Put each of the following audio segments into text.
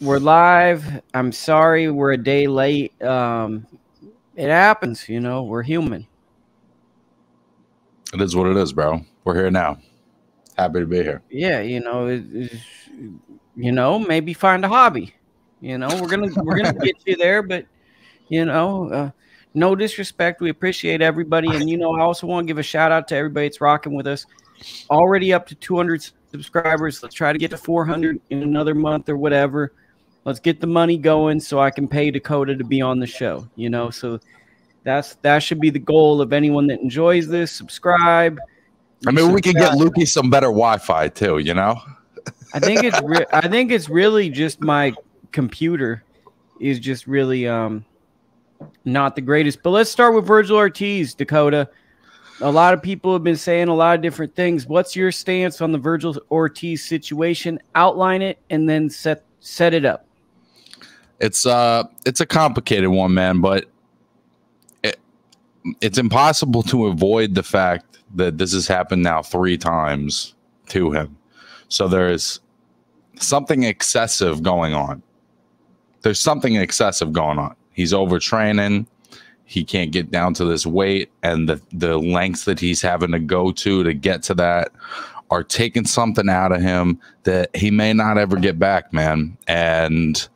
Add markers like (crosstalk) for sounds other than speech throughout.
we're live. I'm sorry we're a day late. Um, it happens, you know. We're human. It is what it is, bro. We're here now. Happy to be here. Yeah, you know, it, you know, maybe find a hobby. You know, we're gonna we're gonna get you there, but you know, uh, no disrespect. We appreciate everybody, and you know, I also want to give a shout out to everybody that's rocking with us. Already up to 200 subscribers. Let's try to get to 400 in another month or whatever. Let's get the money going so I can pay Dakota to be on the show. You know, so that's that should be the goal of anyone that enjoys this. Subscribe. I mean, we could get Lukey some better Wi-Fi too. You know. I think it's re- I think it's really just my computer is just really um not the greatest. But let's start with Vergil Ortiz, Dakota. A lot of people have been saying a lot of different things. What's your stance on the Vergil Ortiz situation? Outline it and then set set it up. It's uh it's a complicated one, man, but it, it's impossible to avoid the fact that this has happened now 3 times to him. So there's something excessive going on. There's something excessive going on. He's overtraining. He can't get down to this weight, and the the lengths that he's having to go to to get to that are taking something out of him that he may not ever get back, man. And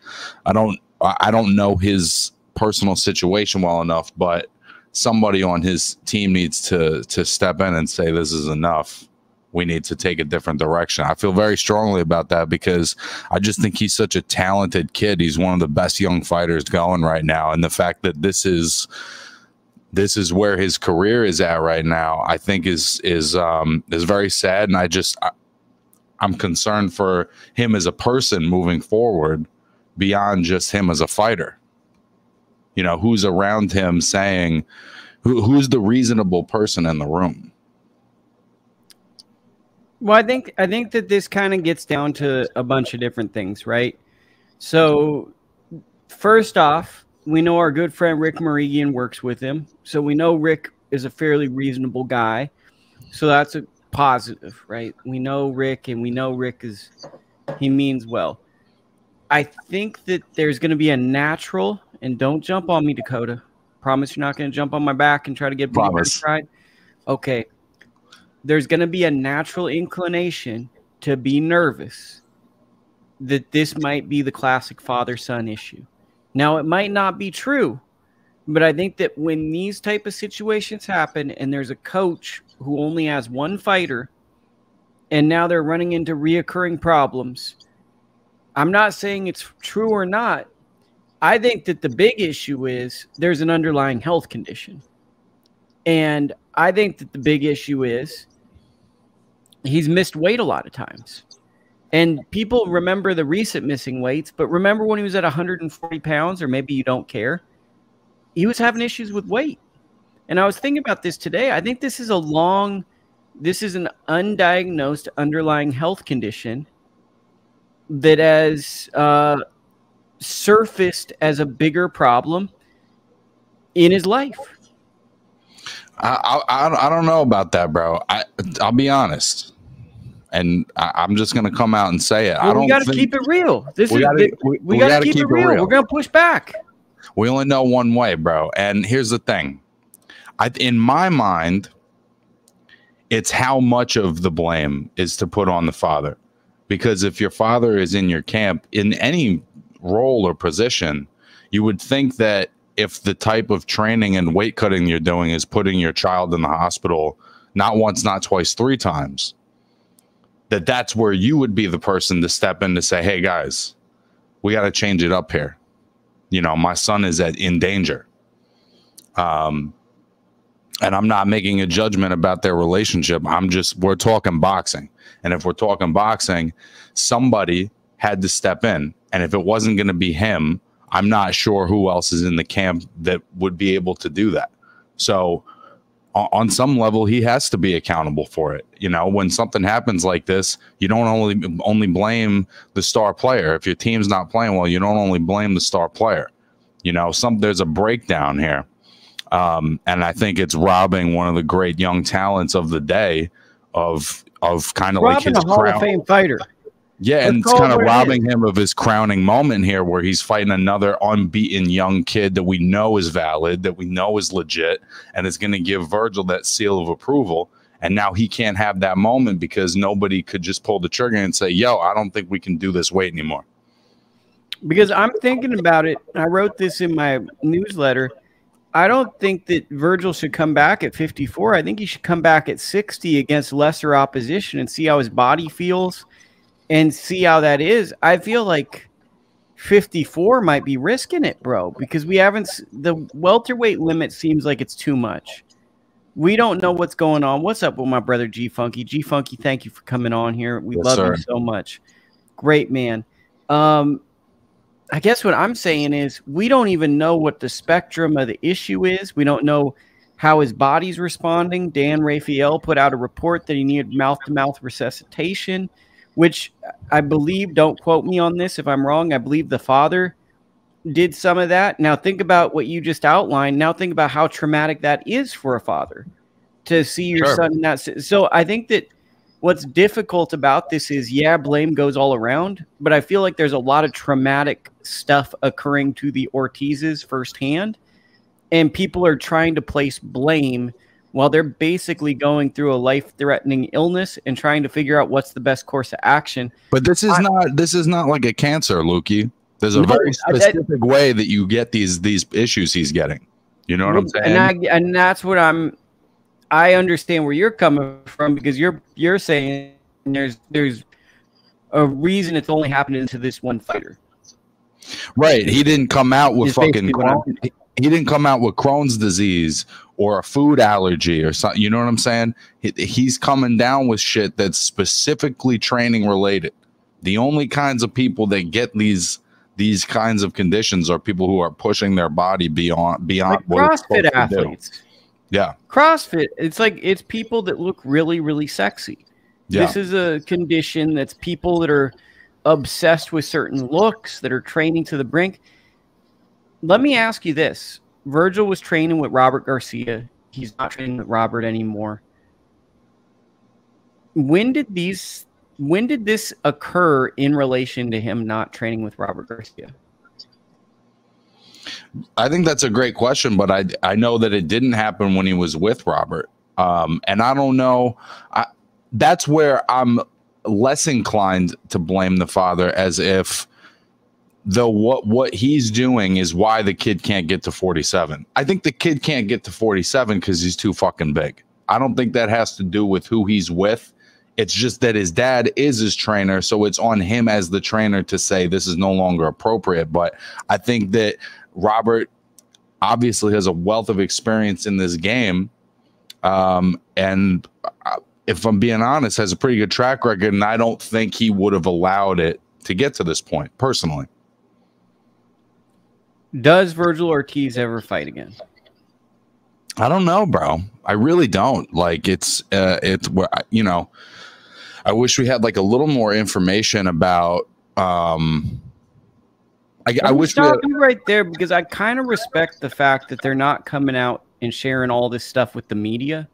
I don't I don't know his personal situation well enough, but somebody on his team needs to to step in and say this is enough we need to take a different direction. I feel very strongly about that because I just think he's such a talented kid. He's one of the best young fighters going right now. And the fact that this is this is where his career is at right now, I think is is um is very sad. And I just I, I'm concerned for him as a person moving forward beyond just him as a fighter. You know, who's around him saying who, who's the reasonable person in the room? Well, I think I think that this kind of gets down to a bunch of different things, right? So, first off, we know our good friend Rick Mirigian works with him, so we know Rick is a fairly reasonable guy. So that's a positive, right? We know Rick, and we know Rick is he means well. I think that there's going to be a natural, and don't jump on me, Dakota. Promise you're not going to jump on my back and try to get Promise. Right? Okay there's going to be a natural inclination to be nervous that this might be the classic father son issue. Now, it might not be true, but I think that when these type of situations happen and there's a coach who only has one fighter and now they're running into reoccurring problems, I'm not saying it's true or not. I think that the big issue is there's an underlying health condition. And I think that the big issue is he's missed weight a lot of times. And people remember the recent missing weights, but remember when he was at 140 pounds, or maybe you don't care, he was having issues with weight. And I was thinking about this today. I think this is a long, this is an undiagnosed underlying health condition that has uh, surfaced as a bigger problem in his life. I, I, I don't know about that, bro. I I'll be honest and I, am just going to come out and say it. Well, I don't. We got to keep it real. This we is gotta, we, we, we got to keep, keep, it real. real. We're going to push back. We only know one way, bro. And here's the thing, I in my mind, it's how much of the blame is to put on the father, because if your father is in your camp in any role or position, you would think that if the type of training and weight cutting you're doing is putting your child in the hospital not once, not twice, three times that that's where you would be the person to step in to say, "Hey guys, we got to change it up here." You know, my son is at in danger. Um, and I'm not making a judgment about their relationship. I'm just we're talking boxing, and if we're talking boxing, somebody had to step in, and if it wasn't going to be him, I'm not sure who else is in the camp that would be able to do that. So on some level he has to be accountable for it. You know when something happens like this you don't only only blame the star player. If your team's not playing well you don't only blame the star player. You know some there's a breakdown here. Um, and i think it's robbing one of the great young talents of the day of of kind of like his a hall of fame fighter Yeah, Let's and it's kind of robbing him of his crowning moment here, where he's fighting another unbeaten young kid that we know is valid, that we know is legit, and is going to give Vergil that seal of approval. And now he can't have that moment because nobody could just pull the trigger and say, "Yo, I don't think we can do this weight anymore." because I'm thinking about it. I wrote this in my newsletter. I don't think that Vergil should come back at 54. I think he should come back at 60 against lesser opposition and see how his body feels and see how that is. I feel like 54 might be risking it, bro, because we haven't the welterweight limit seems like it's too much. We don't know what's going on. What's up with my brother G Funky? G Funky, thank you for coming on here. We Yes, love sir. you so much. Great man. Um, I guess what I'm saying is we don't even know what the spectrum of the issue is. We don't know how his body's responding. Dan Rafael put out a report that he needed mouth to mouth resuscitation, which I believe, don't quote me on this if I'm wrong, I believe the father did some of that. Now, think about what you just outlined. Now, think about how traumatic that is for a father to see your Sure. son that. So, I think that what's difficult about this is, yeah, blame goes all around, but I feel like there's a lot of traumatic stuff occurring to the Ortizes firsthand, and people are trying to place blame while they're basically going through a life-threatening illness and trying to figure out what's the best course of action. But this is I- not this is not like a cancer, Lukey. There's a No, very I- that- specific way that you get these these issues he's getting. You know what I'm saying? And I and that's what I'm. I understand where you're coming from because you're you're saying there's there's a reason it's only happening to this one fighter. Right. He didn't come out with Is fucking Crohn, he didn't come out with Crohn's disease or a food allergy or something. You know what I'm saying? He, he's coming down with shit that's specifically training related. The only kinds of people that get these these kinds of conditions are people who are pushing their body beyond beyond Like what it's CrossFit supposed to do. athletes. Yeah. CrossFit, it's like it's people that look really, really sexy. Yeah. This is a condition that's people that are obsessed with certain looks that are training to the brink. Let me ask you this. Vergil was training with Robert Garcia. He's not training with Robert anymore. When did these when did this occur in relation to him not training with Robert Garcia? I think that's a great question, but I I know that it didn't happen when he was with Robert. Um, and I don't know. I, that's where I'm less inclined to blame the father, as if the what what he's doing is why the kid can't get to 47. I think the kid can't get to 47 because he's too fucking big. I don't think that has to do with who he's with. It's just that his dad is his trainer, so it's on him as the trainer to say this is no longer appropriate. But I think that Robert obviously has a wealth of experience in this game. Um, and uh, if I'm being honest, has a pretty good track record. And I don't think he would have allowed it to get to this point personally. Does Vergil Ortiz ever fight again? I don't know, bro. I really don't. Like it's uh it's where you know, I wish we had like a little more information about um I, I Let me we had, stop right there because I kind of respect the fact that they're not coming out and sharing all this stuff with the media.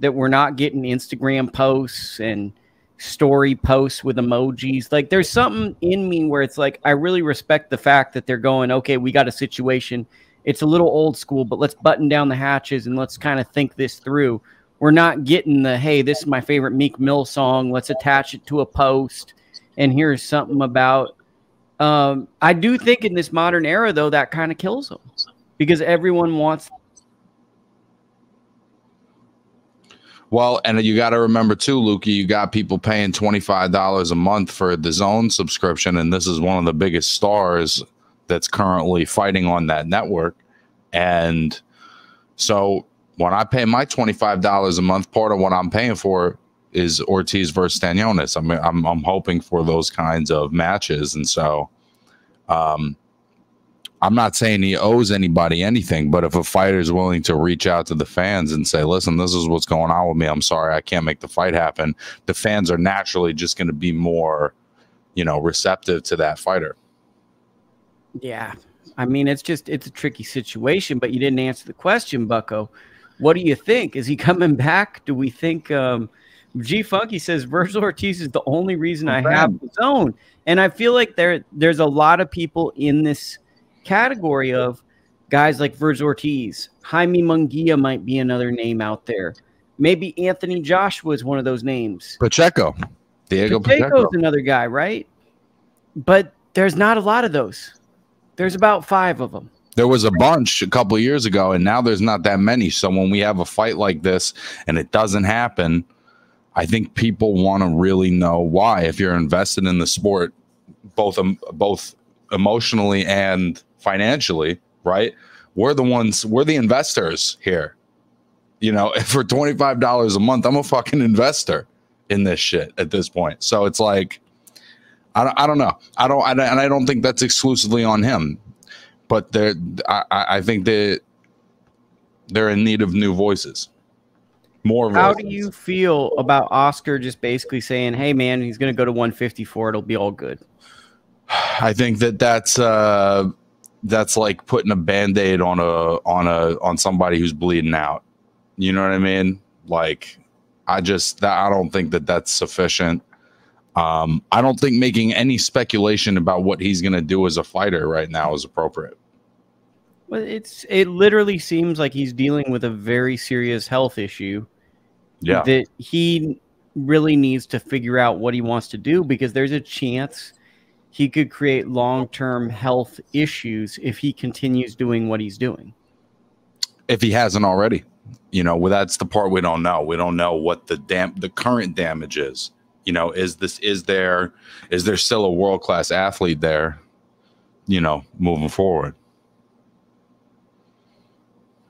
That we're not getting Instagram posts and story posts with emojis. Like there's something in me where it's like I really respect the fact that they're going, okay, we got a situation. It's a little old school, but let's button down the hatches and let's kind of think this through. We're not getting the hey, this is my favorite Meek Mill song. Let's attach it to a post. And here's something about um, I do think in this modern era, though, that kind of kills them because everyone wants. Well, and you got to remember too, Lukey, you got people paying $25 a month for DAZN subscription. And this is one of the biggest stars that's currently fighting on that network. And so when I pay my $25 a month, part of what I'm paying for is Ortiz versus Stanionis. I mean, I'm, I'm hoping for those kinds of matches. And so, um, I'm not saying he owes anybody anything, but if a fighter is willing to reach out to the fans and say, listen, this is what's going on with me. I'm sorry, I can't make the fight happen. The fans are naturally just going to be more, you know, receptive to that fighter. Yeah, I mean, it's just it's a tricky situation. But you didn't answer the question, Bucko. What do you think? Is he coming back? Do we think um, G Funky says Vergil Ortiz is the only reason I have DAZN, and I feel like there there's a lot of people in this category of guys like Vergil Ortiz, Jaime Munguia might be another name out there. Maybe Anthony Joshua is one of those names. Pacheco, Diego Pacheco's Pacheco. another guy, right? But there's not a lot of those. There's about five of them. There was a bunch a couple years ago, and now there's not that many. So when we have a fight like this and it doesn't happen, I think people want to really know why. If you're invested in the sport, both um, both emotionally and financially, right? We're the ones. We're the investors here. You know, (laughs) for twenty five dollars a month, I'm a fucking investor in this shit at this point. So it's like, I don't, I don't know. I don't, I, and I don't think that's exclusively on him but they're I, I think that they're in need of new voices. More. How do you feel about Oscar just basically saying, "Hey, man, he's going to go to 154. It'll be all good." I think that that's uh, that's like putting a band-aid on a on a on somebody who's bleeding out. You know what I mean? Like, I just that, I don't think that that's sufficient. Um, I don't think making any speculation about what he's going to do as a fighter right now is appropriate. Well, it's it literally seems like he's dealing with a very serious health issue. Yeah, that he really needs to figure out what he wants to do because there's a chance he could create long-term health issues if he continues doing what he's doing. If he hasn't already, you know, well, that's the part we don't know. We don't know what the dam the current damage is you know is this is there is there still a world class athlete there you know moving forward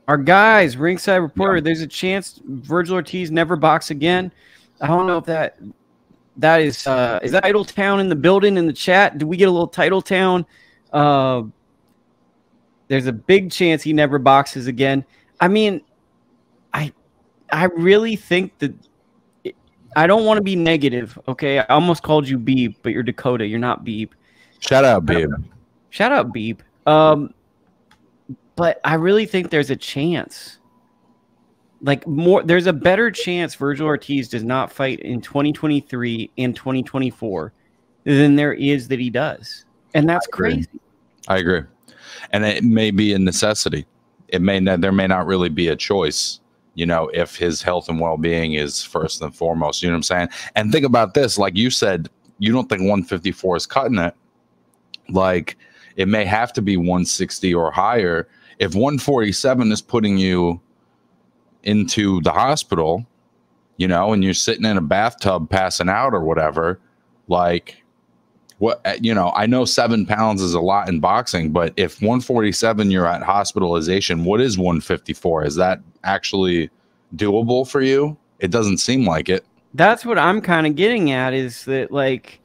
our guys ringside reporter yeah. there's a chance vergil ortiz never box again i don't know if that that is uh is that title town in the building in the chat do we get a little title town uh there's a big chance he never boxes again i mean i i really think that I don't want to be negative. Okay, I almost called you Beep, but you're Dakota. You're not Beep. Shout out Beep. Shout out Beep. Um, but I really think there's a chance. Like more, there's a better chance Vergil Ortiz does not fight in 2023 and 2024 than there is that he does, and that's I crazy. I agree, and it may be a necessity. It may not. There may not really be a choice you know, if his health and well being is first and foremost. You know what I'm saying? And think about this like you said, you don't think 154 is cutting it. Like it may have to be 160 or higher. If 147 is putting you into the hospital, you know, and you're sitting in a bathtub passing out or whatever, like what uh, you know, I know seven pounds is a lot in boxing, but if 147 you're at hospitalization, what is 154? Is that actually doable for you? It doesn't seem like it. That's what I'm kind of getting at is that like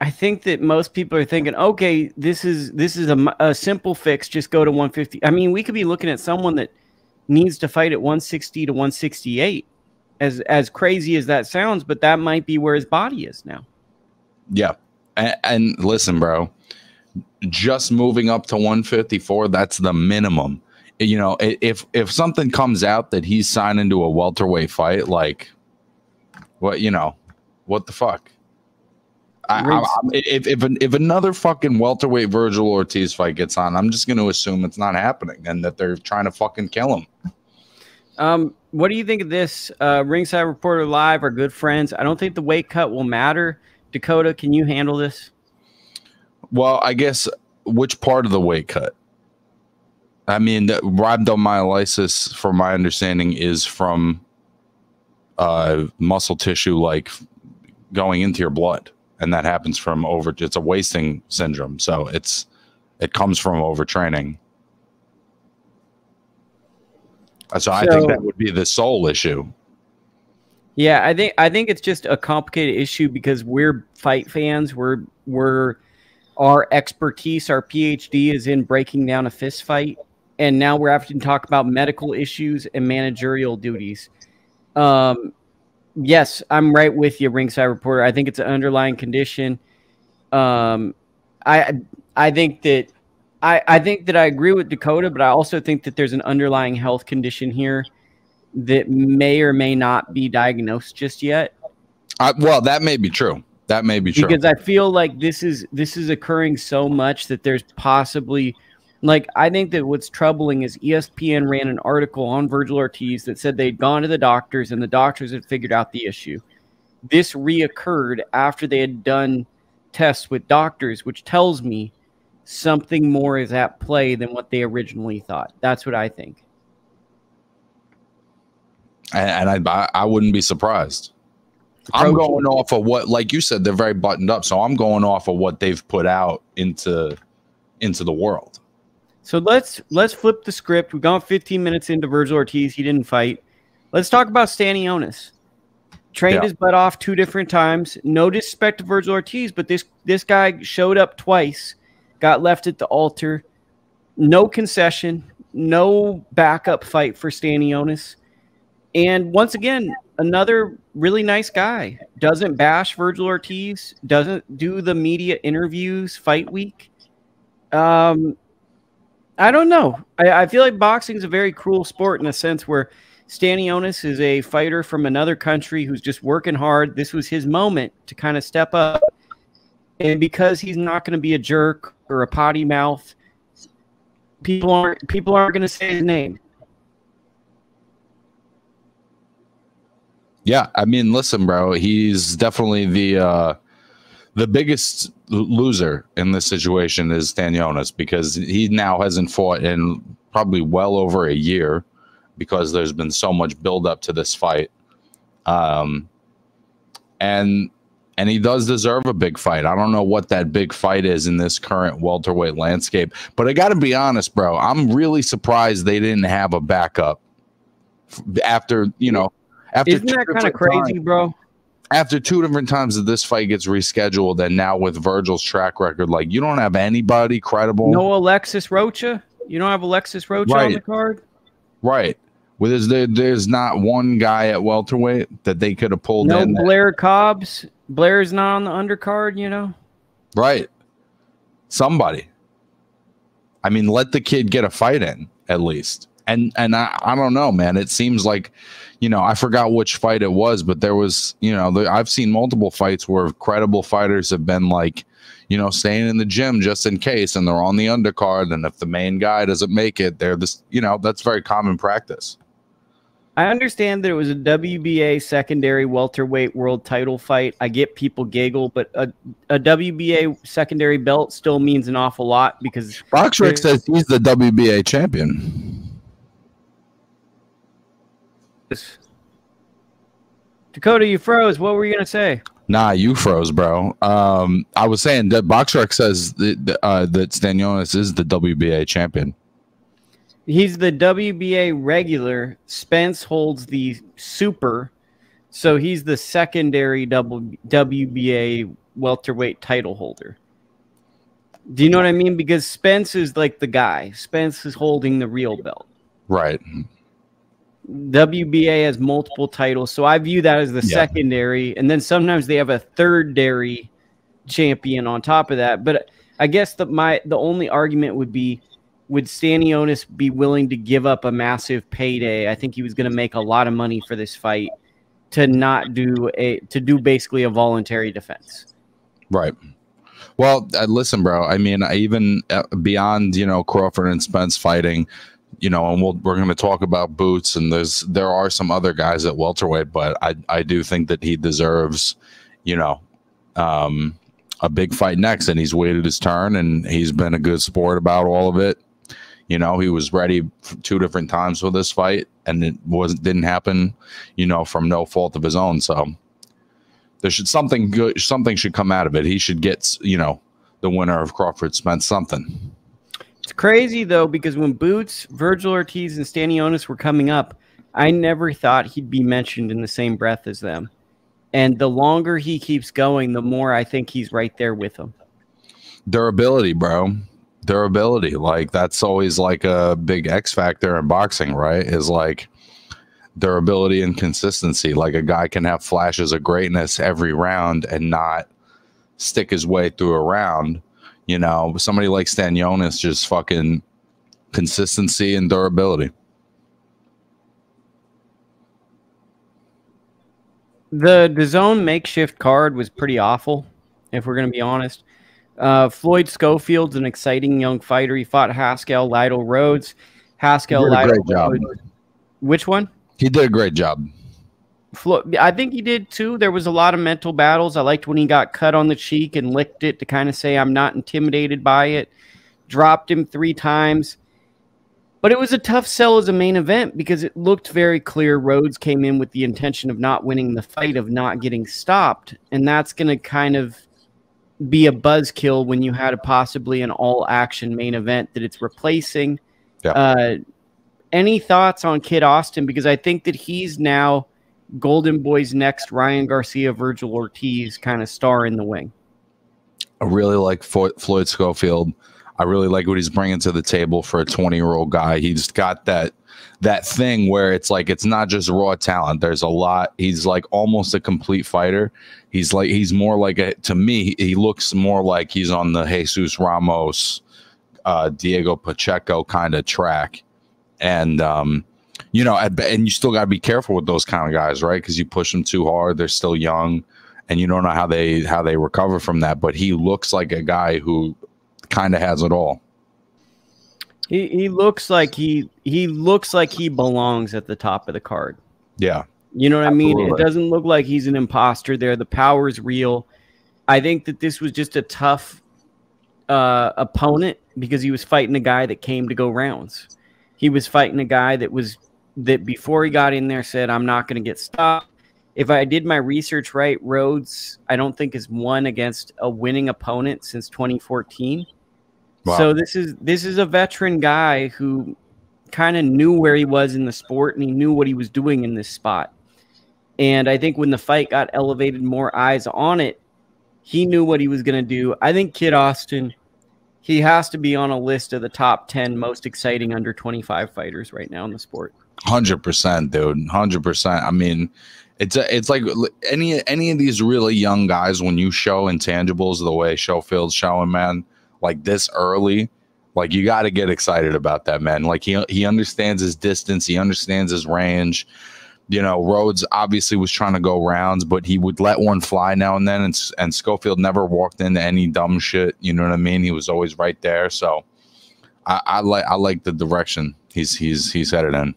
I think that most people are thinking, okay, this is this is a, a simple fix. Just go to 150. I mean, we could be looking at someone that needs to fight at 160 to 168. As as crazy as that sounds, but that might be where his body is now. Yeah, and, and listen, bro, just moving up to 154, that's the minimum you know, if if something comes out that he's signed to a welterweight fight, like what you know, what the fuck? I, I, if if if another fucking welterweight Vergil Ortiz fight gets on, I'm just going to assume it's not happening and that they're trying to fucking kill him. Um, what do you think of this? Uh, Ringside Reporter Live, our good friends. I don't think the weight cut will matter. Dakota, can you handle this? Well, I guess which part of the weight cut? I mean, rhabdomyolysis, from my understanding, is from uh, muscle tissue like going into your blood, and that happens from over. It's a wasting syndrome, so it's it comes from overtraining. So, so I think that would be the sole issue. Yeah, I think I think it's just a complicated issue because we're fight fans. We're we're our expertise, our PhD is in breaking down a fist fight and now we're having to talk about medical issues and managerial duties. Um, yes, I'm right with you, ringside reporter. I think it's an underlying condition. Um, I I think that I I think that I agree with Dakota, but I also think that there's an underlying health condition here that may or may not be diagnosed just yet. Uh, well, that may be true. That may be true. Because I feel like this is this is occurring so much that there's possibly like I think that what's troubling is ESPN ran an article on Vergil Ortiz that said they'd gone to the doctors and the doctors had figured out the issue. This reoccurred after they had done tests with doctors, which tells me something more is at play than what they originally thought. That's what I think. And, and I I wouldn't be surprised. I'm going off of what, like you said, they're very buttoned up. So I'm going off of what they've put out into into the world. So let's let's flip the script. We've gone 15 minutes into Vergil Ortiz. He didn't fight. Let's talk about Stanionis. Trained yeah. his butt off two different times. No disrespect to Vergil Ortiz, but this this guy showed up twice, got left at the altar. No concession, no backup fight for Stanionis. And once again, another really nice guy. Doesn't bash Vergil Ortiz. Doesn't do the media interviews fight week. Um, I don't know. I, I feel like boxing is a very cruel sport in a sense where Stanionis is a fighter from another country who's just working hard. This was his moment to kind of step up. And because he's not going to be a jerk or a potty mouth, people aren't people aren't going to say his name. Yeah, I mean, listen, bro, he's definitely the uh the biggest loser in this situation is Stanionis because he now hasn't fought in probably well over a year because there's been so much buildup to this fight. Um, and and he does deserve a big fight. I don't know what that big fight is in this current welterweight landscape, but I got to be honest, bro. I'm really surprised they didn't have a backup after you know after Isn't that kind of crazy, times, bro? After two different times that this fight gets rescheduled, and now with Vergil's track record, like you don't have anybody credible. No Alexis Rocha. You don't have Alexis Rocha right. on the card. Right. Well, there's there, there's not one guy at welterweight that they could have pulled no in. No Blair Cobbs. Blair's not on the undercard. You know. Right. Somebody. I mean, let the kid get a fight in at least. And and I, I don't know, man. It seems like you know, I forgot which fight it was, but there was, you know, the, I've seen multiple fights where credible fighters have been like, you know, staying in the gym just in case, and they're on the undercard, and if the main guy doesn't make it, they're this, you know, that's very common practice. I understand that it was a WBA secondary welterweight world title fight. I get people giggle, but a, a WBA secondary belt still means an awful lot because Boxrec says he's the WBA champion. Dakota, you froze. What were you gonna say? Nah, you froze, bro. Um, I was saying that BoxRec says that, uh, that Stanionis is the WBA champion. He's the WBA regular. Spence holds the super, so he's the secondary w- WBA welterweight title holder. Do you know what I mean? Because Spence is like the guy. Spence is holding the real belt. Right. WBA has multiple titles, so I view that as the yeah. secondary, and then sometimes they have a third dairy champion on top of that. But I guess that my the only argument would be would Stanionis be willing to give up a massive payday? I think he was going to make a lot of money for this fight to not do a to do basically a voluntary defense. Right. Well, uh, listen, bro. I mean, I even uh, beyond you know Crawford and Spence fighting, you know, and we'll, we're going to talk about Boots, and there's there are some other guys at welterweight, but I I do think that he deserves, you know, um, a big fight next, and he's waited his turn, and he's been a good sport about all of it. You know, he was ready two different times for this fight, and it wasn't didn't happen, you know, from no fault of his own. So there should something good, something should come out of it. He should get, you know, the winner of Crawford Spence something. It's crazy though because when Boots, Vergil Ortiz, and Stanionis were coming up, I never thought he'd be mentioned in the same breath as them. And the longer he keeps going, the more I think he's right there with them. Durability, bro. Durability. Like that's always like a big X factor in boxing, right? Is like durability and consistency. Like a guy can have flashes of greatness every round and not stick his way through a round you know, somebody like Stanionis just fucking consistency and durability. The DAZN makeshift card was pretty awful, if we're going to be honest. Uh, Floyd Schofield's an exciting young fighter. He fought Haskell Lydell Rhodes. Haskell Lydell. Which one? He did a great job. I think he did too. There was a lot of mental battles. I liked when he got cut on the cheek and licked it to kind of say, I'm not intimidated by it. Dropped him three times. But it was a tough sell as a main event because it looked very clear Rhodes came in with the intention of not winning the fight, of not getting stopped. And that's going to kind of be a buzzkill when you had a possibly an all action main event that it's replacing. Yeah. Uh, any thoughts on Kid Austin? Because I think that he's now Golden Boy's next Ryan Garcia, Vergil Ortiz kind of star in the wing. I really like Floyd Schofield. I really like what he's bringing to the table for a 20 year old guy. He's got that that thing where it's like it's not just raw talent. There's a lot. He's like almost a complete fighter. He's like he's more like a to me. He looks more like he's on the Jesus Ramos, uh, Diego Pacheco kind of track, and um, you know, and you still got to be careful with those kind of guys, right? Because you push them too hard. They're still young, and you don't know how they how they recover from that. But he looks like a guy who kind of has it all. He he looks like he he looks like he belongs at the top of the card. Yeah. You know what Absolutely. I mean? It doesn't look like he's an imposter there. The power is real. I think that this was just a tough uh, opponent because he was fighting a guy that came to go rounds. He was fighting a guy that was that before he got in there said, "I'm not going to get stopped." If I did my research right, Rhodes I don't think has won against a winning opponent since 2014. Wow. So this is this is a veteran guy who kind of knew where he was in the sport and he knew what he was doing in this spot. And I think when the fight got elevated, more eyes on it, he knew what he was going to do. I think Kid Austin, he has to be on a list of the top 10 most exciting under 25 fighters right now in the sport. 100%, dude. 100%. I mean, it's a, it's like any any of these really young guys when you show intangibles the way Schofield's showing, man like this early, like you got to get excited about that man. Like he he understands his distance, he understands his range. You know, Rhodes obviously was trying to go rounds, but he would let one fly now and then. And, and Schofield never walked into any dumb shit. You know what I mean? He was always right there. So I, I like I like the direction he's he's he's headed in.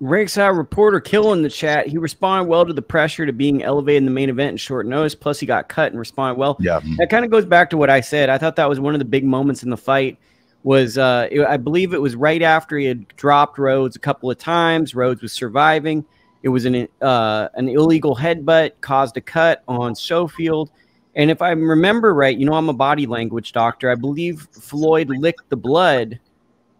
Ringside reporter killing the chat. He responded well to the pressure to being elevated in the main event in short notice. Plus, he got cut and responded well. Yeah, that kind of goes back to what I said. I thought that was one of the big moments in the fight. Was uh, it, I believe it was right after he had dropped Rhodes a couple of times. Rhodes was surviving. It was an uh, an illegal headbutt caused a cut on Schofield. And if I remember right, you know I'm a body language doctor. I believe Floyd licked the blood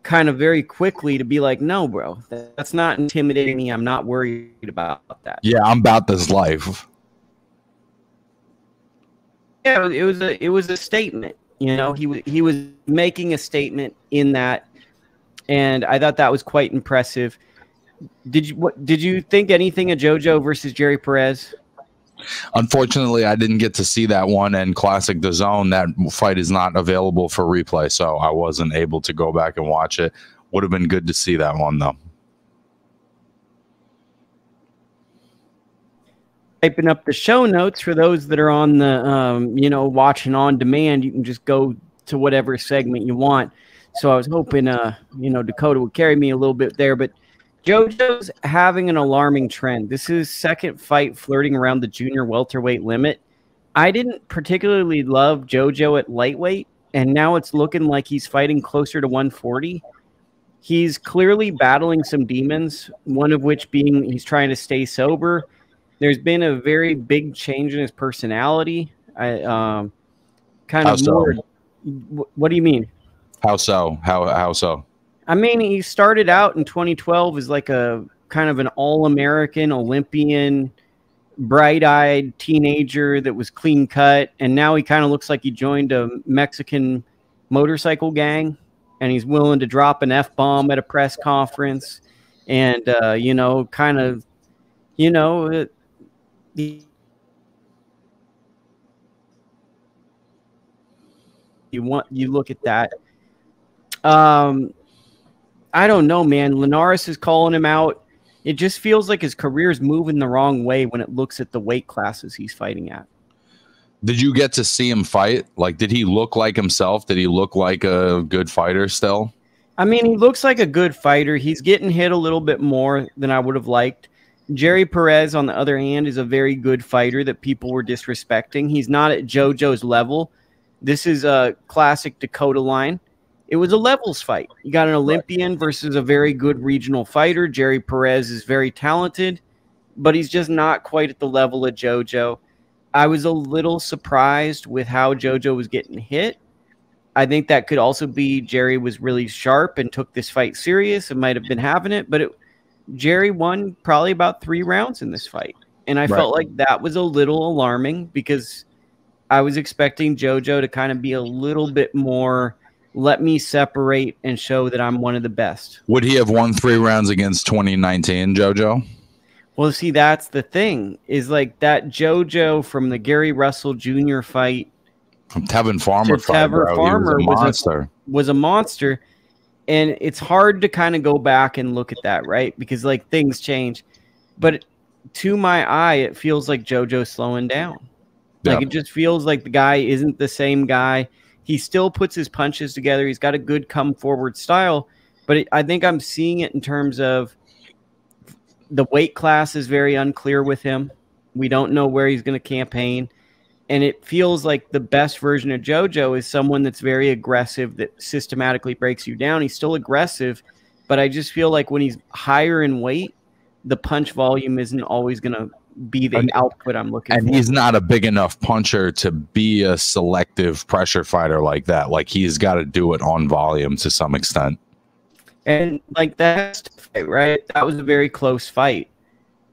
kind of very quickly to be like, no, bro, that's not intimidating me. I'm not worried about that. Yeah, I'm about this life. Yeah, it was a it was a statement. You know, he was he was making a statement in that, and I thought that was quite impressive. Did you what did you think anything of JoJo versus Jerry Perez? Unfortunately, I didn't get to see that one. And Classic DAZN. that fight is not available for replay, so I wasn't able to go back and watch it. Would have been good to see that one though. Typing up the show notes for those that are on the, um, you know, watching on demand. You can just go to whatever segment you want. So I was hoping, uh, you know, Dakota would carry me a little bit there, but JoJo's having an alarming trend. This is second fight flirting around the junior welterweight limit. I didn't particularly love JoJo at lightweight, and now it's looking like he's fighting closer to 140. He's clearly battling some demons, one of which being he's trying to stay sober. There's been a very big change in his personality. I um, kind how of so? more. What do you mean? How so? How how so? I mean, he started out in 2012 as like a kind of an all American, Olympian, bright eyed teenager that was clean cut. And now he kind of looks like he joined a Mexican motorcycle gang and he's willing to drop an F bomb at a press conference and, uh, you know, kind of, you know, uh, the. You want you look at that. Um, I don't know, man. Linares is calling him out. it just feels like his career is moving the wrong way when it looks at the weight classes he's fighting at. Did you get to see him fight? Like, did he look like himself? Did he look like a good fighter still? I mean, he looks like a good fighter. He's getting hit a little bit more than I would have liked. Jerry Perez, on the other hand, is a very good fighter that people were disrespecting. He's not at JoJo's level. This is a classic Dakota line. It was a levels fight. You got an Olympian versus a very good regional fighter. Jerry Perez is very talented, but he's just not quite at the level of JoJo. I was a little surprised with how JoJo was getting hit. I think that could also be Jerry was really sharp and took this fight serious and might have been having it, but it, Jerry won probably about three rounds in this fight. And I right. felt like that was a little alarming because I was expecting JoJo to kind of be a little bit more let me separate and show that I'm one of the best. Would he have won three rounds against 2019, JoJo? Well, see, that's the thing is like that JoJo from the Gary Russell Jr. fight. From Tevin Farmer fight, Tevin Farmer was a monster. Was a, was a monster. And it's hard to kind of go back and look at that, right? Because like things change. But to my eye, it feels like JoJo's slowing down. Like yeah. it just feels like the guy isn't the same guy. He still puts his punches together. He's got a good come forward style, but it, I think I'm seeing it in terms of the weight class is very unclear with him. We don't know where he's going to campaign. And it feels like the best version of JoJo is someone that's very aggressive, that systematically breaks you down. He's still aggressive, but I just feel like when he's higher in weight, the punch volume isn't always going to be the and, output I'm looking at. and for. he's not a big enough puncher to be a selective pressure fighter like that. Like he's got to do it on volume to some extent. And like that's right. That was a very close fight.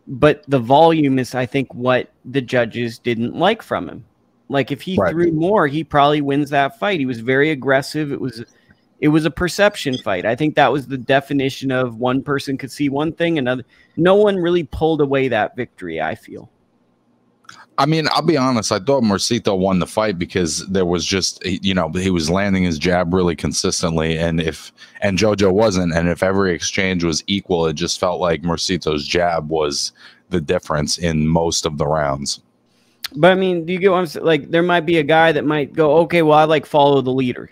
But the volume is, I think, what the judges didn't like from him. Like if he right. threw more, he probably wins that fight. He was very aggressive. It was it was a perception fight. I think that was the definition of one person could see one thing, another. No one really pulled away that victory. I feel. I mean, I'll be honest. I thought Mercito won the fight because there was just, you know, he was landing his jab really consistently, and if and JoJo wasn't, and if every exchange was equal, it just felt like Mercito's jab was the difference in most of the rounds. But I mean, do you get what I'm saying? Like, there might be a guy that might go, okay, well, I like follow the leader.